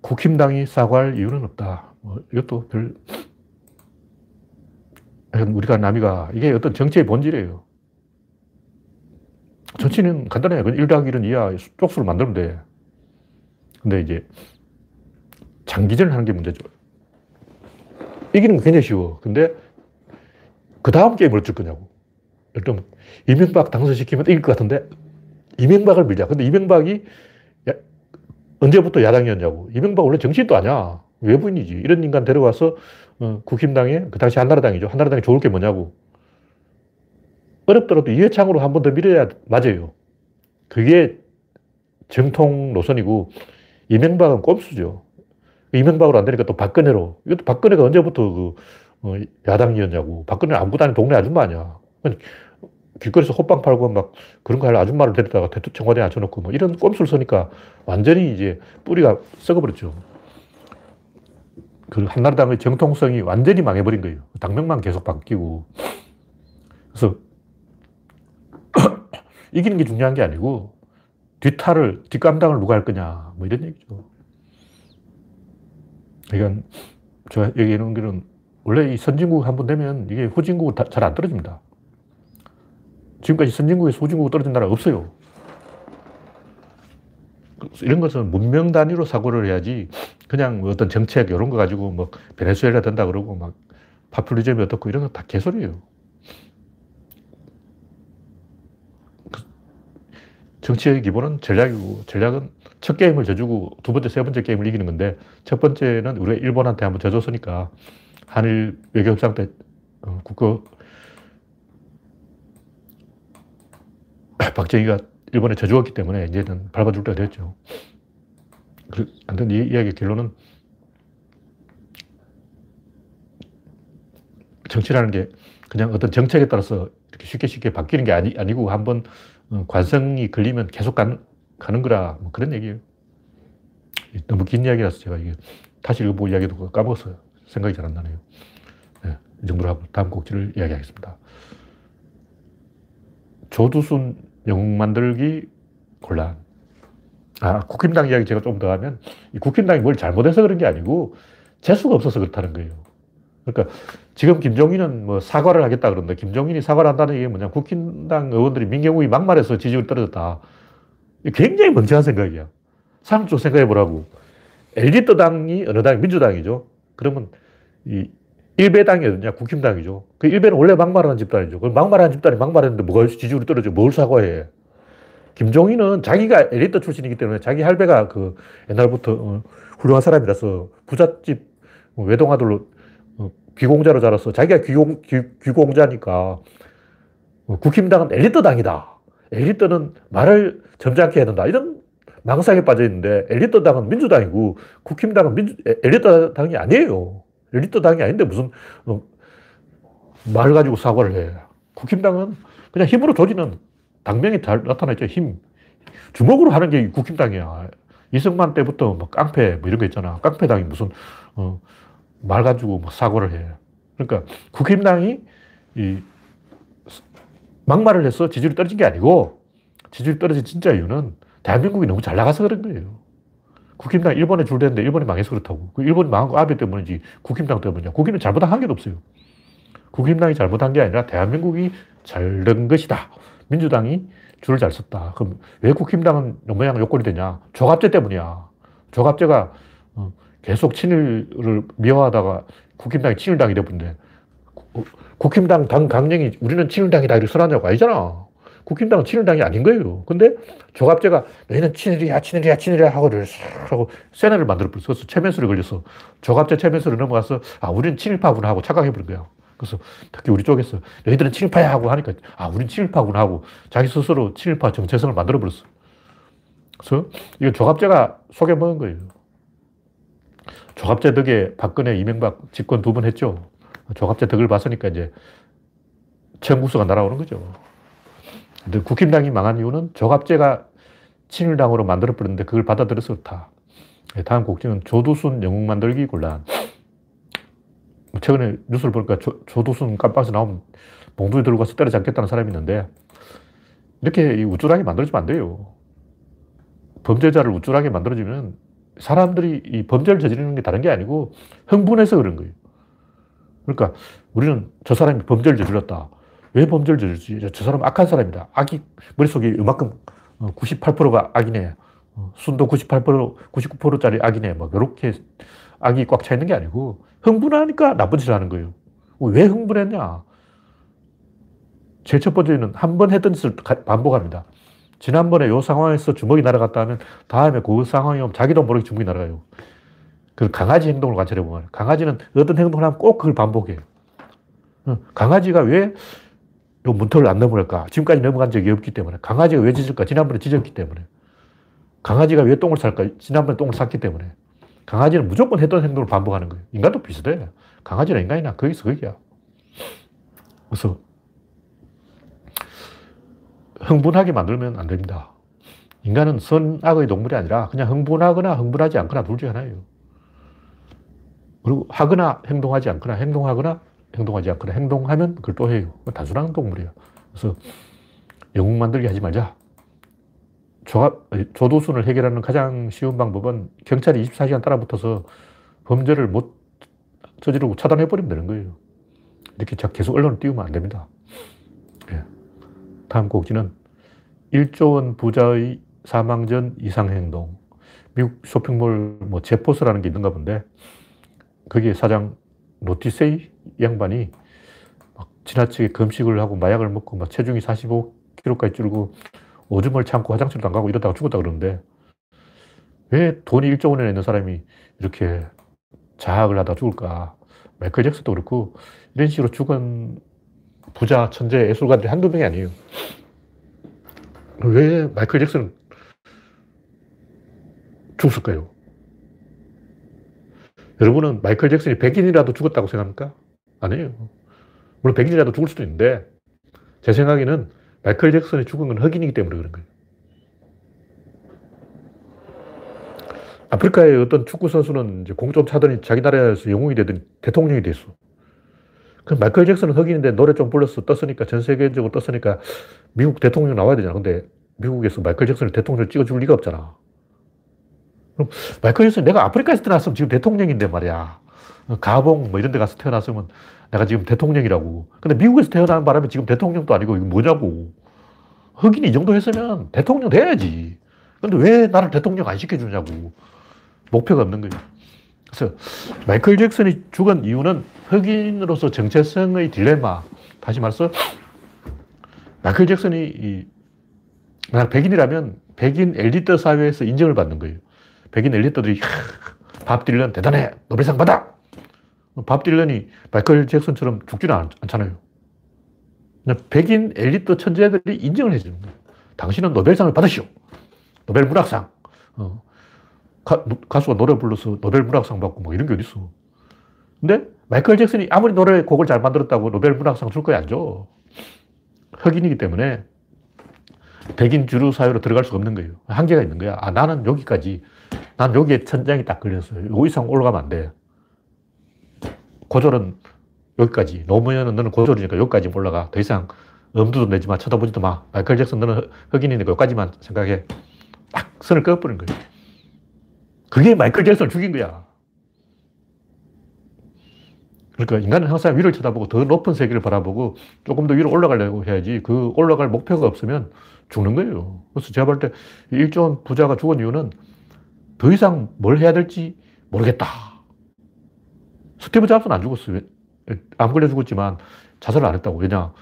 국힘당이 사과할 이유는 없다. 뭐 이것도 별 우리가 남이가 이게 어떤 정치의 본질이에요. 정치는 간단해요. 1 더하기 1은 2야. 쪽수를 만들면 돼. 근데 이제 장기전을 하는 게 문제죠. 이기는 건 굉장히 쉬워. 근데 그 다음 게임을 어쩔 거냐고. 일단 이명박 당선시키면 이길 것 같은데 이명박을 밀자. 근데 이명박이 언제부터 야당이었냐고. 이명박 원래 정치인도 아니야. 외부인이지. 이런 인간 데려와서 어, 국힘당에, 그 당시 한나라당이죠. 한나라당이 좋을 게 뭐냐고. 어렵더라도 이해창으로 한 번 더 밀어야 맞아요. 그게 정통 노선이고, 이명박은 꼼수죠. 이명박으로 안 되니까 또 박근혜로. 이것도 박근혜가 언제부터 그, 어, 야당이었냐고. 박근혜는 아무것도 동네 아줌마 아니야. 길거리에서 호빵 팔고 막 그런 거 할 아줌마를 데리다가 대통령 청와대에 앉혀놓고 뭐 이런 꼼수를 쓰니까 완전히 이제 뿌리가 썩어버렸죠. 그 한나라당의 정통성이 완전히 망해버린 거예요. 당명만 계속 바뀌고. 그래서 이기는 게 중요한 게 아니고 뒷탈을, 뒷감당을 누가 할 거냐. 뭐 이런 얘기죠. 그러니까 제가 얘기하는 거는 원래 이 선진국 한 번 되면 이게 후진국은 잘안 떨어집니다. 지금까지 선진국에서 후진국으로 떨어진 나라 없어요. 이런 것은 문명 단위로 사고를 해야지 그냥 뭐 어떤 정책 이런 거 가지고 뭐 베네수엘라 된다 그러고 막 파퓰리즘이 어떻고 이런 거 다 개소리예요. 그 정치의 기본은 전략이고 전략은 첫 게임을 져주고 두 번째, 세 번째 게임을 이기는 건데 첫 번째는 우리가 일본한테 한번 져줬으니까 한일 외교 협상 때 어, 국가 박정희가 일본에 져주었기 때문에 이제는 밟아줄 때가 됐죠. 아무튼 이 이야기의 결론은 정치라는 게 그냥 어떤 정책에 따라서 이렇게 쉽게 쉽게 바뀌는 게 아니, 아니고 한번 어, 관성이 걸리면 계속 가는, 가는 거라 뭐 그런 얘기예요. 너무 긴 이야기라서 제가 이게 다시 읽어보고 이야기도 까먹었어요. 생각이 잘 안 나네요. 네, 이 정도로 하고 다음 곡지를 이야기하겠습니다. 조두순 영웅 만들기 곤란. 아, 국힘당 이야기 제가 좀 더 하면, 이 국힘당이 뭘 잘못해서 그런 게 아니고, 재수가 없어서 그렇다는 거예요. 그러니까 지금 김종인은 뭐 사과를 하겠다 그러는데, 김종인이 사과를 한다는 얘기 뭐냐, 국힘당 의원들이 민경욱이 막말해서 지지율 떨어졌다. 굉장히 멍청한 생각이야. 사람 좀 생각해 보라고. 엘리트 당이 어느 당, 민주당이죠. 그러면 이 일배당이 어디냐? 국힘당이죠. 그 일배는 원래 막말하는 집단이죠. 그 막말하는 집단이 막말했는데 뭐가 지지율이 떨어져? 뭘 사과해? 김종인은 자기가 엘리트 출신이기 때문에 자기 할배가 그 옛날부터 어, 훌륭한 사람이라서 부잣집 외동아들로 어, 귀공자로 자라서 자기가 귀공, 귀, 귀공자니까 어, 국힘당은 엘리트 당이다. 엘리트는 말을 점잖게 해야 된다. 이런 망상에 빠져 있는데 엘리트 당은 민주당이고 국힘당은 민주, 엘리트 당이 아니에요. 엘리트 당이 아닌데 무슨 어, 말 가지고 사과를 해. 국힘당은 그냥 힘으로 조지는 당명이 잘 나타나죠. 힘. 주먹으로 하는 게 국힘당이야. 이승만 때부터 뭐 깡패 뭐 이런 거 있잖아. 깡패당이 무슨 어, 말 가지고 뭐 사과를 해. 그러니까 국힘당이 이 막말을 해서 지지율이 떨어진 게 아니고 지지율이 떨어진 진짜 이유는 대한민국이 너무 잘 나가서 그런 거예요. 국힘당 일본에 줄대는데 일본이 망해서 그렇다고. 그 일본이 망한 거 아베 때문인지 국힘당 때문이냐. 국힘은 잘못한 한 개도 없어요. 국힘당이 잘못한 게 아니라 대한민국이 잘 된 것이다. 민주당이 줄을 잘 섰다. 그럼 왜 국힘당은 모양 요건이 되냐? 조갑제 때문이야. 조갑제가 어, 계속 친일을 미워하다가 국힘당이 친일당이 되버린데 국힘당 당 강령이 우리는 친일당이다 이렇게 설하냐고 아니잖아. 국힘당은 친일당이 아닌 거예요. 근데 조갑제가 너희는 친일이야, 친일이야, 친일이야 하고 하고 세뇌를 만들어버렸어. 그래서 체면수를 걸려서 조갑제 체면수를 넘어가서 아, 우리는 친일파구나 하고 착각해버린 거야. 그래서 특히 우리 쪽에서 너희들은 친일파야 하고 하니까 아, 우린 친일파구나 하고 자기 스스로 친일파 정체성을 만들어버렸어. 그래서 이거 조갑제가 속여먹은 거예요. 조갑제 덕에 박근혜, 이명박 집권 두 번 했죠. 조갑제 덕을 봤으니까 이제 청구서가 날아오는 거죠. 근데 국힘당이 망한 이유는 조갑제가 친일당으로 만들어버렸는데 그걸 받아들여서 그렇다. 네, 다음 곡지는 조두순 영웅 만들기 곤란. 뭐 최근에 뉴스를 보니까 조, 조두순 깜빡에서 나오면 봉두에 들고 가서 때려 잡겠다는 사람이 있는데 이렇게 우쭐하게 만들어지면 안 돼요. 범죄자를 우쭐하게 만들어지면 사람들이 이 범죄를 저지르는 게 다른 게 아니고 흥분해서 그런 거예요. 그러니까 우리는 저 사람이 범죄를 저질렀다. 왜 범죄를 저질지? 저 사람 악한 사람이다. 악이 머릿속에 이만큼 98%가 어, 악이네. 어, 순도 98%, 99%짜리 악이네. 막 이렇게 악이 꽉 차 있는 게 아니고 흥분하니까 나쁜 짓을 하는 거예요. 왜 흥분했냐? 제일 첫 번째는 한 번 했던 짓을 반복합니다. 지난번에 요 상황에서 주먹이 날아갔다 하면 다음에 그 상황이 오면 자기도 모르게 주먹이 날아가요. 그 강아지 행동을 관찰해 보면 강아지는 어떤 행동을 하면 꼭 그걸 반복해요. 어, 강아지가 왜 요 문턱을 안 넘어갈까? 지금까지 넘어간 적이 없기 때문에. 강아지가 왜 짖을까? 지난번에 짖었기 때문에. 강아지가 왜 똥을 쌀까? 지난번에 똥을 쌌기 때문에. 강아지는 무조건 했던 행동을 반복하는 거예요. 인간도 비슷해. 강아지나 인간이나 거기서 거기야. 그래서 흥분하게 만들면 안 됩니다. 인간은 선악의 동물이 아니라 그냥 흥분하거나 흥분하지 않거나 둘 중에 하나예요. 그리고 하거나 행동하지 않거나 행동하거나 행동하지 않거나 행동하면 그걸 또 해요. 단순한 동물이에요. 그래서 영웅 만들기 하지 말자. 조합, 조도순을 해결하는 가장 쉬운 방법은 경찰이 24시간 따라붙어서 범죄를 못 저지르고 차단해버리면 되는 거예요. 이렇게 계속 언론을 띄우면 안 됩니다. 예. 다음 곡지는 1조 원 부자의 사망 전 이상행동. 미국 쇼핑몰 뭐 제포스라는 게 있는가 본데 거기에 사장 노티세이 양반이 막 지나치게 금식을 하고 마약을 먹고 막 체중이 45kg까지 줄고 오줌을 참고 화장실도 안 가고 이러다가 죽었다 그러는데 왜 돈이 1조 원에 있는 사람이 이렇게 자학을 하다 죽을까? 마이클 잭슨도 그렇고 이런 식으로 죽은 부자, 천재, 예술가들이 한두 명이 아니에요. 왜 마이클 잭슨 죽었을까요? 여러분은 마이클 잭슨이 백인이라도 죽었다고 생각합니까? 아니에요. 물론 백인이라도 죽을 수도 있는데 제 생각에는 마이클 잭슨이 죽은 건 흑인이기 때문에 그런 거예요. 아프리카의 어떤 축구 선수는 이제 공 좀 차더니 자기 나라에서 영웅이 되더니 대통령이 됐어. 그럼 마이클 잭슨은 흑인인데 노래 좀 불러서 떴으니까 전 세계적으로 떴으니까 미국 대통령 나와야 되잖아. 근데 미국에서 마이클 잭슨을 대통령 찍어줄 리가 없잖아. 그럼 마이클 잭슨 내가 아프리카에서 태어났으면 지금 대통령인데 말이야. 가봉 뭐 이런 데 가서 태어났으면 내가 지금 대통령이라고. 근데 미국에서 태어난 바람에 지금 대통령도 아니고 이거 뭐냐고. 흑인이 이 정도 했으면 대통령 돼야지. 근데 왜 나를 대통령 안 시켜주냐고. 목표가 없는 거예요. 그래서 마이클 잭슨이 죽은 이유는 흑인으로서 정체성의 딜레마. 다시 말해서 마이클 잭슨이 만약 백인이라면 백인 엘리트 사회에서 인정을 받는 거예요. 백인 엘리트들이 밥 딜런 대단해 노벨상 받아 밥 딜런이 마이클 잭슨처럼 죽지는 않, 잖아요 백인 엘리트 천재들이 인정을 해주는 거예요. 당신은 노벨상을 받으시오. 노벨 문학상. 어. 가, 수가 노래 불러서 노벨 문학상 받고 뭐 이런 게 어딨어. 근데 마이클 잭슨이 아무리 노래 곡을 잘 만들었다고 노벨 문학상 줄 거야 안 줘. 흑인이기 때문에 백인 주류 사회로 들어갈 수가 없는 거예요. 한계가 있는 거야. 아, 나는 여기까지. 난 여기에 천장이 딱 걸렸어요. 요 이상 올라가면 안 돼. 고졸은 여기까지. 노무현은 너는 고졸이니까 여기까지 올라가. 더 이상 엄두도 내지 마. 쳐다보지도 마. 마이클 잭슨 너는 흑인이니까 여기까지만 생각해. 딱 선을 꺼버린 거예요. 그게 마이클 잭슨을 죽인 거야. 그러니까 인간은 항상 위를 쳐다보고 더 높은 세계를 바라보고 조금 더 위로 올라가려고 해야지 그 올라갈 목표가 없으면 죽는 거예요. 그래서 제가 볼 때 일조 부자가 죽은 이유는 더 이상 뭘 해야 될지 모르겠다. 스티브 잡스는 안 죽었어요. 암 걸려 죽었지만 자살을 안 했다고. 왜냐?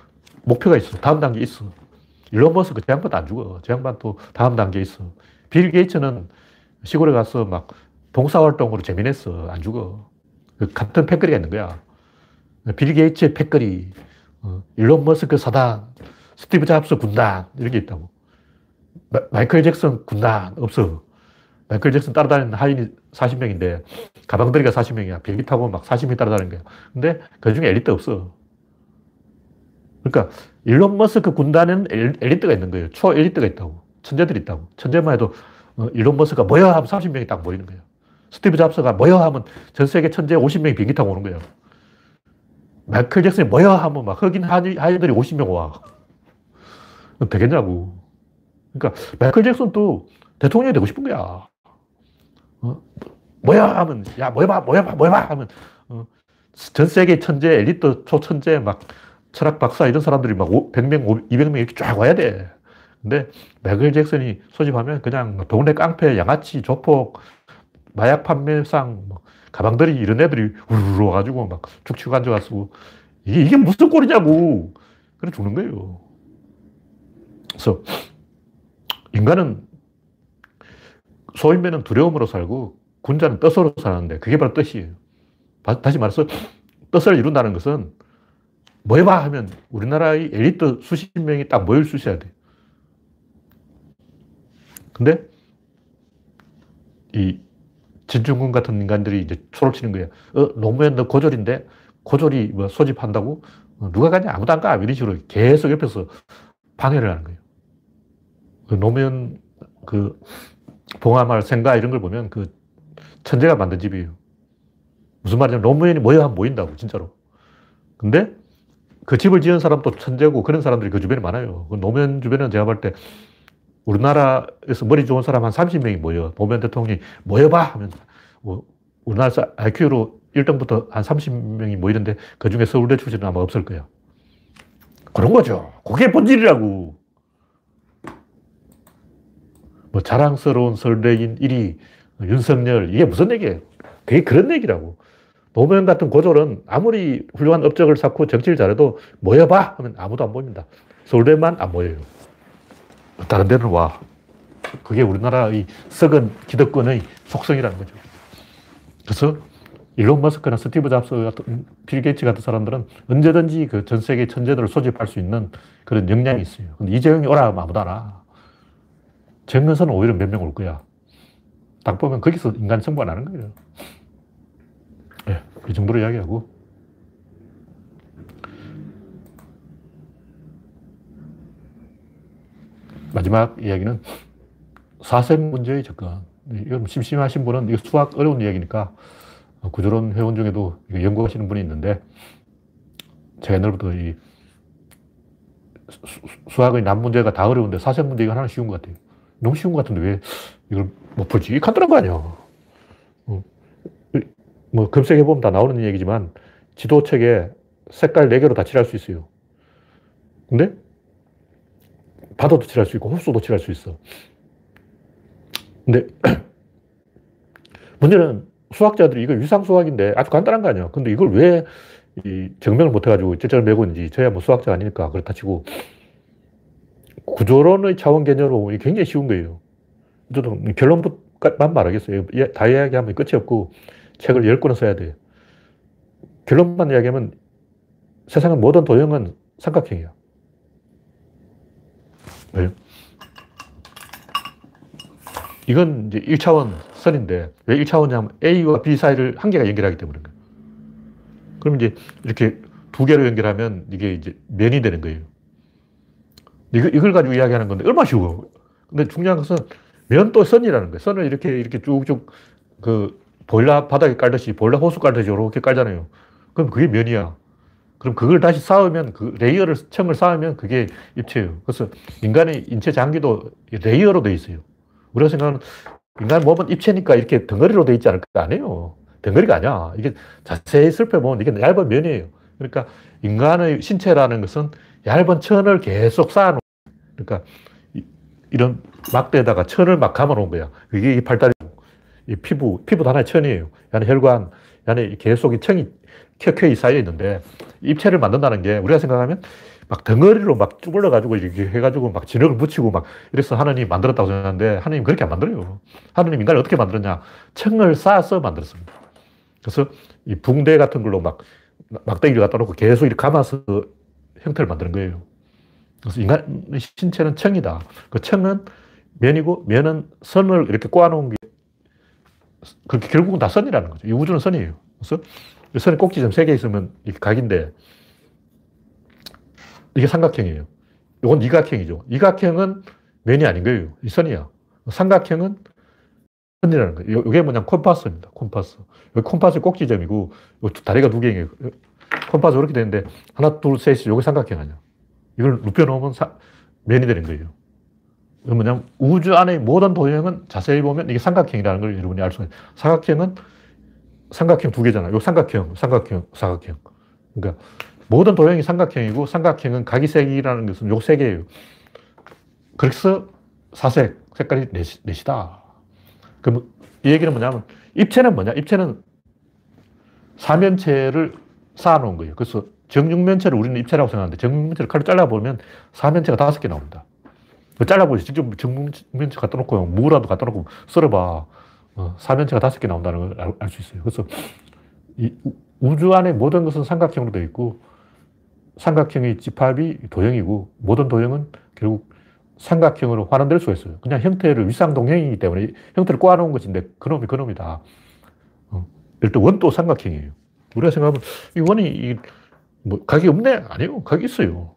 목표가 있어. 다음 단계 있어. 일론 머스크 그 양반도 안 죽어. 저 양반 또 다음 단계 있어. 빌 게이츠는 시골에 가서 막 봉사활동으로 재미냈어. 안 죽어. 그 같은 패거리가 있는 거야. 빌 게이츠의 패거리, 어, 일론 머스크 사단, 스티브 잡스 군단, 이런 게 있다고. 마, 이클 잭슨 군단, 없어. 마이클 잭슨 따라다니는 하인이 40명인데, 가방들이가 40명이야. 비행기 타고 막 40명 따라다니는 거야. 근데 그 중에 엘리트 없어. 그러니까, 일론 머스크 군단은 엘리트가 있는 거예요. 초 엘리트가 있다고. 천재들이 있다고. 천재만 해도, 어, 일론 머스크가 뭐야 하면 30명이 딱 모이는 거예요. 스티브 잡스가 뭐야 하면 전 세계 천재 50명이 비행기 타고 오는 거예요. 마이클 잭슨이 뭐야 하면 막 흑인 하인들이 50명 와. 되겠냐고. 그러니까 마이클 잭슨도 대통령이 되고 싶은 거야. 어? 뭐야 하면 야 뭐야 봐 뭐야 봐 뭐야 봐 하면 어? 전 세계 천재 엘리트 초천재 막 철학 박사 이런 사람들이 막 100명 200명 이렇게 쫙 와야 돼. 근데 마이클 잭슨이 소집하면 그냥 동네 깡패 양아치 조폭 마약 판매상 뭐 가방들이 이런 애들이 우르르 와가지고 막 축치고 앉아가지고 이게, 이게 무슨 꼴이냐고. 그래 죽는 거예요. 그래서 인간은 소인배는 두려움으로 살고 군자는 뜻으로 사는데 그게 바로 뜻이에요. 다시 말해서 뜻을 이룬다는 것은 뭐 해봐 하면 우리나라의 엘리트 수십 명이 딱 모일 수 있어야 돼. 근데 이 진중군 같은 인간들이 이제 초를 치는 거예요. 어, 노무현 너 고졸인데 고졸이 뭐 소집한다고 어, 누가 가냐 아무도 안 가. 이런 식으로 계속 옆에서 방해를 하는 거예요. 그 노무현 그 봉화마을 생가 이런 걸 보면 그 천재가 만든 집이에요. 무슨 말이냐면 노무현이 모여 모인다고 진짜로. 근데 그 집을 지은 사람도 천재고 그런 사람들이 그 주변에 많아요. 그 노무현 주변은 제가 볼 때 우리나라에서 머리 좋은 사람 한 30명이 모여. 노무현 대통령이 모여봐 하면 뭐 우리나라에서 IQ로 1등부터 한 30명이 모이는데 그 중에 서울대 출신은 아마 없을 거야. 그런 거죠. 그게 본질이라고. 뭐 자랑스러운 설레인 1위, 윤석열, 이게 무슨 얘기예요? 그게 그런 얘기라고. 노무현 같은 고졸은 아무리 훌륭한 업적을 쌓고 정치를 잘해도 모여봐! 하면 아무도 안 모입니다. 서울대만 안 모여요. 다른 데는 와. 그게 우리나라의 썩은 기득권의 속성이라는 거죠. 그래서 일론 머스크나 스티브 잡스 같은 빌 게이츠 같은 사람들은 언제든지 그 전 세계 천재들을 소집할 수 있는 그런 역량이 있어요. 근데 이재용이 오라 하면 아무도 안 와. 정근선은 오히려 몇 명 올 거야. 딱 보면 거기서 인간 승부가 나는 거예요. 네, 이 정도로 이야기하고. 마지막 이야기는 사생 문제의 접근. 이건 심심하신 분은 이거 수학 어려운 이야기니까 구조론 회원 중에도 연구하시는 분이 있는데 제가 옛날부터 이 수학의 난 문제가 다 어려운데 사생 문제가 하나 쉬운 것 같아요. 너무 쉬운 것 같은데 왜 이걸 못 풀지? 간단한 거 아니야. 어. 뭐 검색해보면 다 나오는 얘기지만 지도책에 색깔 4개로 다 칠할 수 있어요. 근데 바다도 칠할 수 있고 호수도 칠할 수 있어. 근데 문제는 수학자들이 이거 위상수학인데 아주 간단한 거 아니야. 근데 이걸 왜 정명을 못해가지고 쩔쩔 매고 있는지 저야 뭐 수학자 아니니까 그렇다 치고 구조론의 차원 개념으로 굉장히 쉬운 거예요. 저도 결론만 말하겠어요. 다 이야기하면 끝이 없고 책을 10권을 써야 돼요. 결론만 이야기하면 세상의 모든 도형은 삼각형이야. 왜? 이건 이제 1차원 선인데 왜 1차원이냐면 A와 B 사이를 한 개가 연결하기 때문에 그럼 이제 이렇게 두 개로 연결하면 이게 이제 면이 되는 거예요. 이걸, 가지고 이야기하는 건데 얼마나 쉬워. 근데 중요한 것은 면도 선이라는 거예요. 선을 이렇게 이렇게 쭉쭉 그 보일러 바닥에 깔듯이 보일러 호스 깔듯이 이렇게 깔잖아요. 그럼 그게 면이야. 그럼 그걸 다시 쌓으면 그 layer를 층을 쌓으면 그게 입체예요. 그래서 인간의 인체 장기도 layer로 돼 있어요. 우리가 생각하는 인간 몸은 입체니까 이렇게 덩어리로 돼 있지 않을까 아니에요. 덩어리가 아니야. 이게 자세히 살펴보면 이게 얇은 면이에요. 그러니까 인간의 신체라는 것은 얇은 천을 계속 쌓아놓은 그러니까 이런 막대에다가 천을 막 감아놓은 거야. 그게 이 팔다리고, 이 피부, 피부도 하나의 천이에요. 안에 혈관, 안에 계속 이 청이 켜켜이 쌓여 있는데, 입체를 만든다는 게 우리가 생각하면 막 덩어리로 막 쭈글러가지고 이렇게 해가지고 막 진흙을 붙이고 막 이래서 하나님 만들었다고 생각하는데, 하나님 그렇게 안 만들어요. 하나님 인간을 어떻게 만들었냐? 청을 쌓아서 만들었습니다. 그래서 이 붕대 같은 걸로 막 막대기를 갖다 놓고 계속 이렇게 감아서 형태를 만드는 거예요. 그래서 인간의 신체는 청이다. 그 청은 면이고 면은 선을 이렇게 꼬아놓은 게 그렇게 결국은 다 선이라는 거죠. 이 우주는 선이에요. 그래서 선이 꼭지점 세개 있으면 이렇게 각인데 이게 삼각형이에요. 이건 이각형이죠. 이각형은 면이 아닌 거예요. 이 선이야. 삼각형은 선이라는 거예요. 이게 뭐냐 콤파스입니다. 콤파스. 여기 콤파스 꼭지점이고 다리가 두 개예요. 콤파스 이렇게 되는데 하나, 둘, 셋이 이게 삼각형 아니야. 이걸 눕혀놓으면 사, 면이 되는 거예요. 뭐냐면 우주 안의 모든 도형은 자세히 보면 이게 삼각형이라는 걸 여러분이 알 수 있어요. 사각형은 삼각형 두 개잖아요. 요 삼각형, 삼각형, 사각형. 그러니까 모든 도형이 삼각형이고 삼각형은 각이색이라는 것은 요 세 개예요. 그래서 사색, 색깔이 넷이, 넷이다. 그럼 이 얘기는 뭐냐면 입체는 뭐냐? 입체는 사면체를 쌓아놓은 거예요. 그래서 정육면체를 우리는 입체라고 생각하는데 정육면체를 칼로 잘라보면 사면체가 다섯 개 나옵니다. 뭐 잘라보지. 직접 정면체 갖다 놓고 무라도 갖다 놓고 썰어봐. 어, 사면체가 다섯 개 나온다는 걸 알 수 있어요. 그래서 이 우주 안에 모든 것은 삼각형으로 되어 있고 삼각형의 집합이 도형이고 모든 도형은 결국 삼각형으로 환원될 수가 있어요. 그냥 형태를 위상동형이기 때문에 형태를 꼬아놓은 것인데 그놈이 그놈이다. 어. 일단 원도 삼각형이에요. 우리가 생각하면 이 원이 이, 뭐 각이 없네? 아니요. 각이 있어요.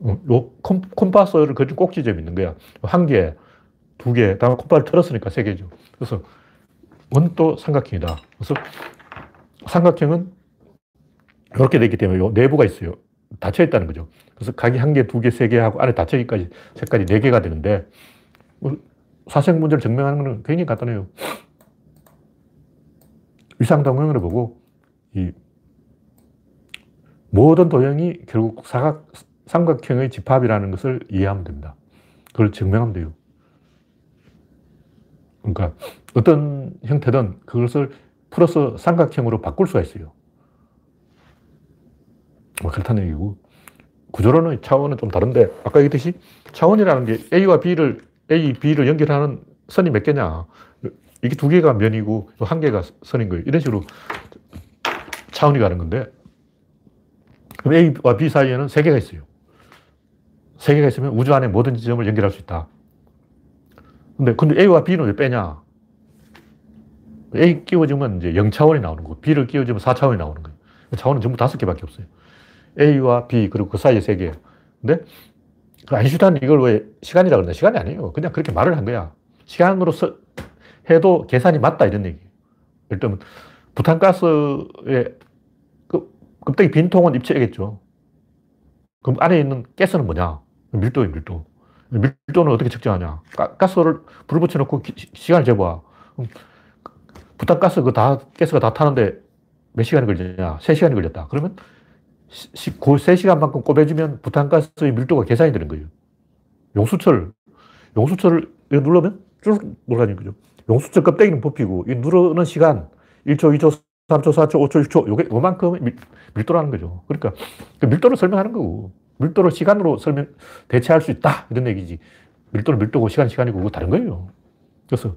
어, 요 콤, 파스를 그린 꼭지점이 있는 거야. 한 개, 두 개, 다음에 콤파스를 틀었으니까 세 개죠. 그래서 원도 삼각형이다. 그래서 삼각형은 이렇게 되기 때문에 요 내부가 있어요. 닫혀 있다는 거죠. 그래서 각이 한 개, 두 개, 세 개 하고 안에 닫혀있기까지 색깔이 네 개가 되는데 뭐 사색 문제를 증명하는 건 굉장히 간단해요. 위상동형으로 보고 이 모든 도형이 결국 사각, 삼각형의 집합이라는 것을 이해하면 됩니다. 그걸 증명하면 돼요. 그러니까 어떤 형태든 그것을 풀어서 삼각형으로 바꿀 수가 있어요. 뭐 그렇다는 얘기고. 구조로는 차원은 좀 다른데, 아까 얘기했듯이 차원이라는 게 A와 B를, A, B를 연결하는 선이 몇 개냐. 이게 두 개가 면이고, 한 개가 선인 거예요. 이런 식으로 차원이 가는 건데, 그럼 A와 B 사이에는 세 개가 있어요. 세 개가 있으면 우주 안에 모든 지점을 연결할 수 있다. 근데, 근데 A와 B는 왜 빼냐? A 끼워주면 이제 0차원이 나오는 거고, B를 끼워주면 4차원이 나오는 거예요. 차원은 전부 다섯 개밖에 없어요. A와 B, 그리고 그 사이에 세 개. 근데 그 아인슈타인은 이걸 왜 시간이라 그러나? 시간이 아니에요. 그냥 그렇게 말을 한 거야. 시간으로 해도 계산이 맞다, 이런 얘기. 일단, 부탄가스의 그 껍데기 빈 통은 입체겠죠. 그럼 안에 있는 가스는 뭐냐? 밀도예 밀도. 밀도는 어떻게 측정하냐? 가, 스를 불 붙여놓고 기, 시간을 재봐. 부탄가스 그 다, 가스가 다 타는데 몇 시간이 걸리냐? 3시간이 걸렸다. 그러면 그 3시간만큼 꼽아주면 부탄가스의 밀도가 계산이 되는 거예요. 용수철, 용수철을 누르면 쭉 돌아다니는 거죠. 용수철 껍데기는 뽑히고, 이 누르는 시간, 1초, 2초, 3초, 4초, 5초, 6초, 요게, 요만큼 밀도라는 거죠. 그러니까, 그 밀도를 설명하는 거고, 밀도를 시간으로 설명, 대체할 수 있다. 이런 얘기지. 밀도는 밀도고, 시간 시간이고, 그거 다른 거예요. 그래서,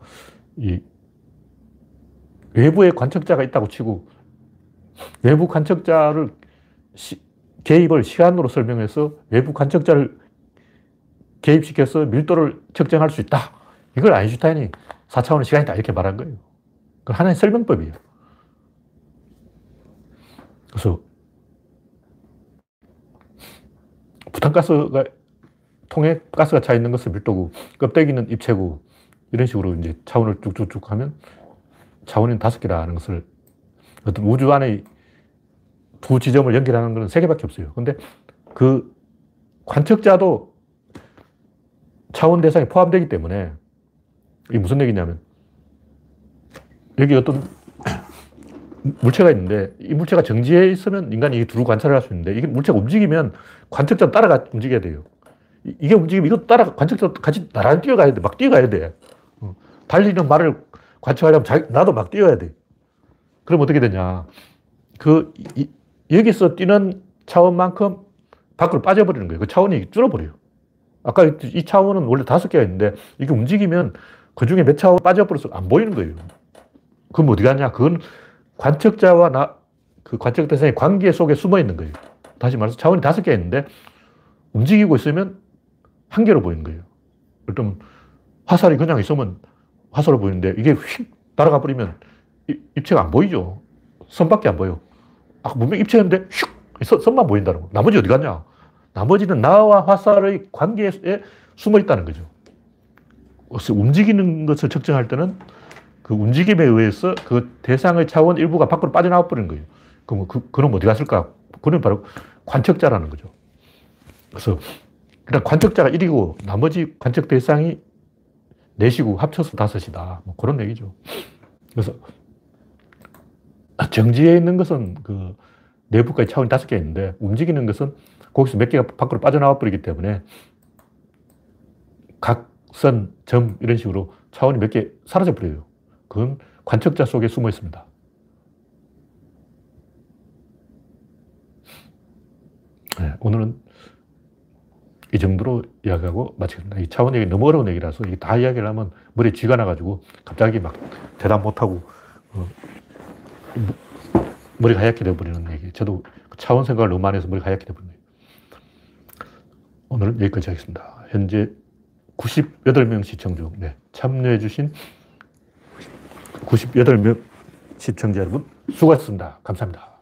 이, 외부에 관측자가 있다고 치고, 외부 관측자를 시, 개입을 시간으로 설명해서 외부 관측자를 개입시켜서 밀도를 측정할 수 있다. 이걸 아인슈타인이 4차원의 시간이다. 이렇게 말한 거예요. 그 하나의 설명법이에요. 그래서 부탄가스가 통에 가스가 차 있는 것은 밀도고 껍데기는 입체고 이런 식으로 이제 차원을 쭉쭉쭉 하면 차원이 다섯 개라는 것을 어떤 우주 안에 두 지점을 연결하는 것은 세 개밖에 없어요. 근데 그 관측자도 차원 대상에 포함되기 때문에 이게 무슨 얘기냐면 여기 어떤 물체가 있는데 이 물체가 정지해 있으면 인간이 이 두루 관찰을 할 수 있는데 이게 물체가 움직이면 관측자 따라가 움직여야 돼요. 이게 움직이면 이거 따라 관측자 같이 나란히 뛰어가야 돼. 막 뛰어가야 돼. 어. 달리는 말을 관측하려면 자기, 나도 막 뛰어야 돼. 그럼 어떻게 되냐. 그, 이, 여기서 뛰는 차원만큼 밖으로 빠져버리는 거예요. 그 차원이 줄어버려요. 아까 이 차원은 원래 다섯 개가 있는데 이게 움직이면 그 중에 몇 차원 빠져버려서 안 보이는 거예요. 그럼 어디 갔냐? 그건 관측자와 나, 그 관측 대상의 관계 속에 숨어 있는 거예요. 다시 말해서 차원이 다섯 개 있는데 움직이고 있으면 한 개로 보이는 거예요. 일단 화살이 그냥 있으면 화살로 보이는데 이게 휙 날아가 버리면 입체가 안 보이죠. 선밖에 안 보여. 아, 문명 입체했는데 슉! 선만 보인다는 거. 나머지 어디 갔냐? 나머지는 나와 화살의 관계에 숨어 있다는 거죠. 움직이는 것을 측정할 때는 그 움직임에 의해서 그 대상의 차원 일부가 밖으로 빠져나와 버리는 거예요. 그럼 그, 그럼 어디 갔을까? 그는 바로 관측자라는 거죠. 그래서 그냥 관측자가 1이고 나머지 관측 대상이 4시고 합쳐서 5이다. 뭐 그런 얘기죠. 그래서 정지해 있는 것은 그 내부까지 차원이 다섯 개 있는데 움직이는 것은 거기서 몇 개가 밖으로 빠져나와 버리기 때문에 각 선, 점 이런 식으로 차원이 몇 개 사라져 버려요. 그건 관측자 속에 숨어 있습니다. 네, 오늘은 이 정도로 이야기하고 마치겠습니다. 이 차원 얘기 너무 어려운 얘기라서 이게 다 이야기를 하면 머리에 쥐가 나가지고 갑자기 막 대답 못하고 어, 머리가 하얗게 되어버리는 얘기. 저도 차원 생각을 너무 많이 해서 머리가 하얗게 되어버리는 얘기. 오늘 여기까지 하겠습니다. 현재 98명 시청 중 네, 참여해주신 98명 시청자 여러분 수고하셨습니다. 감사합니다.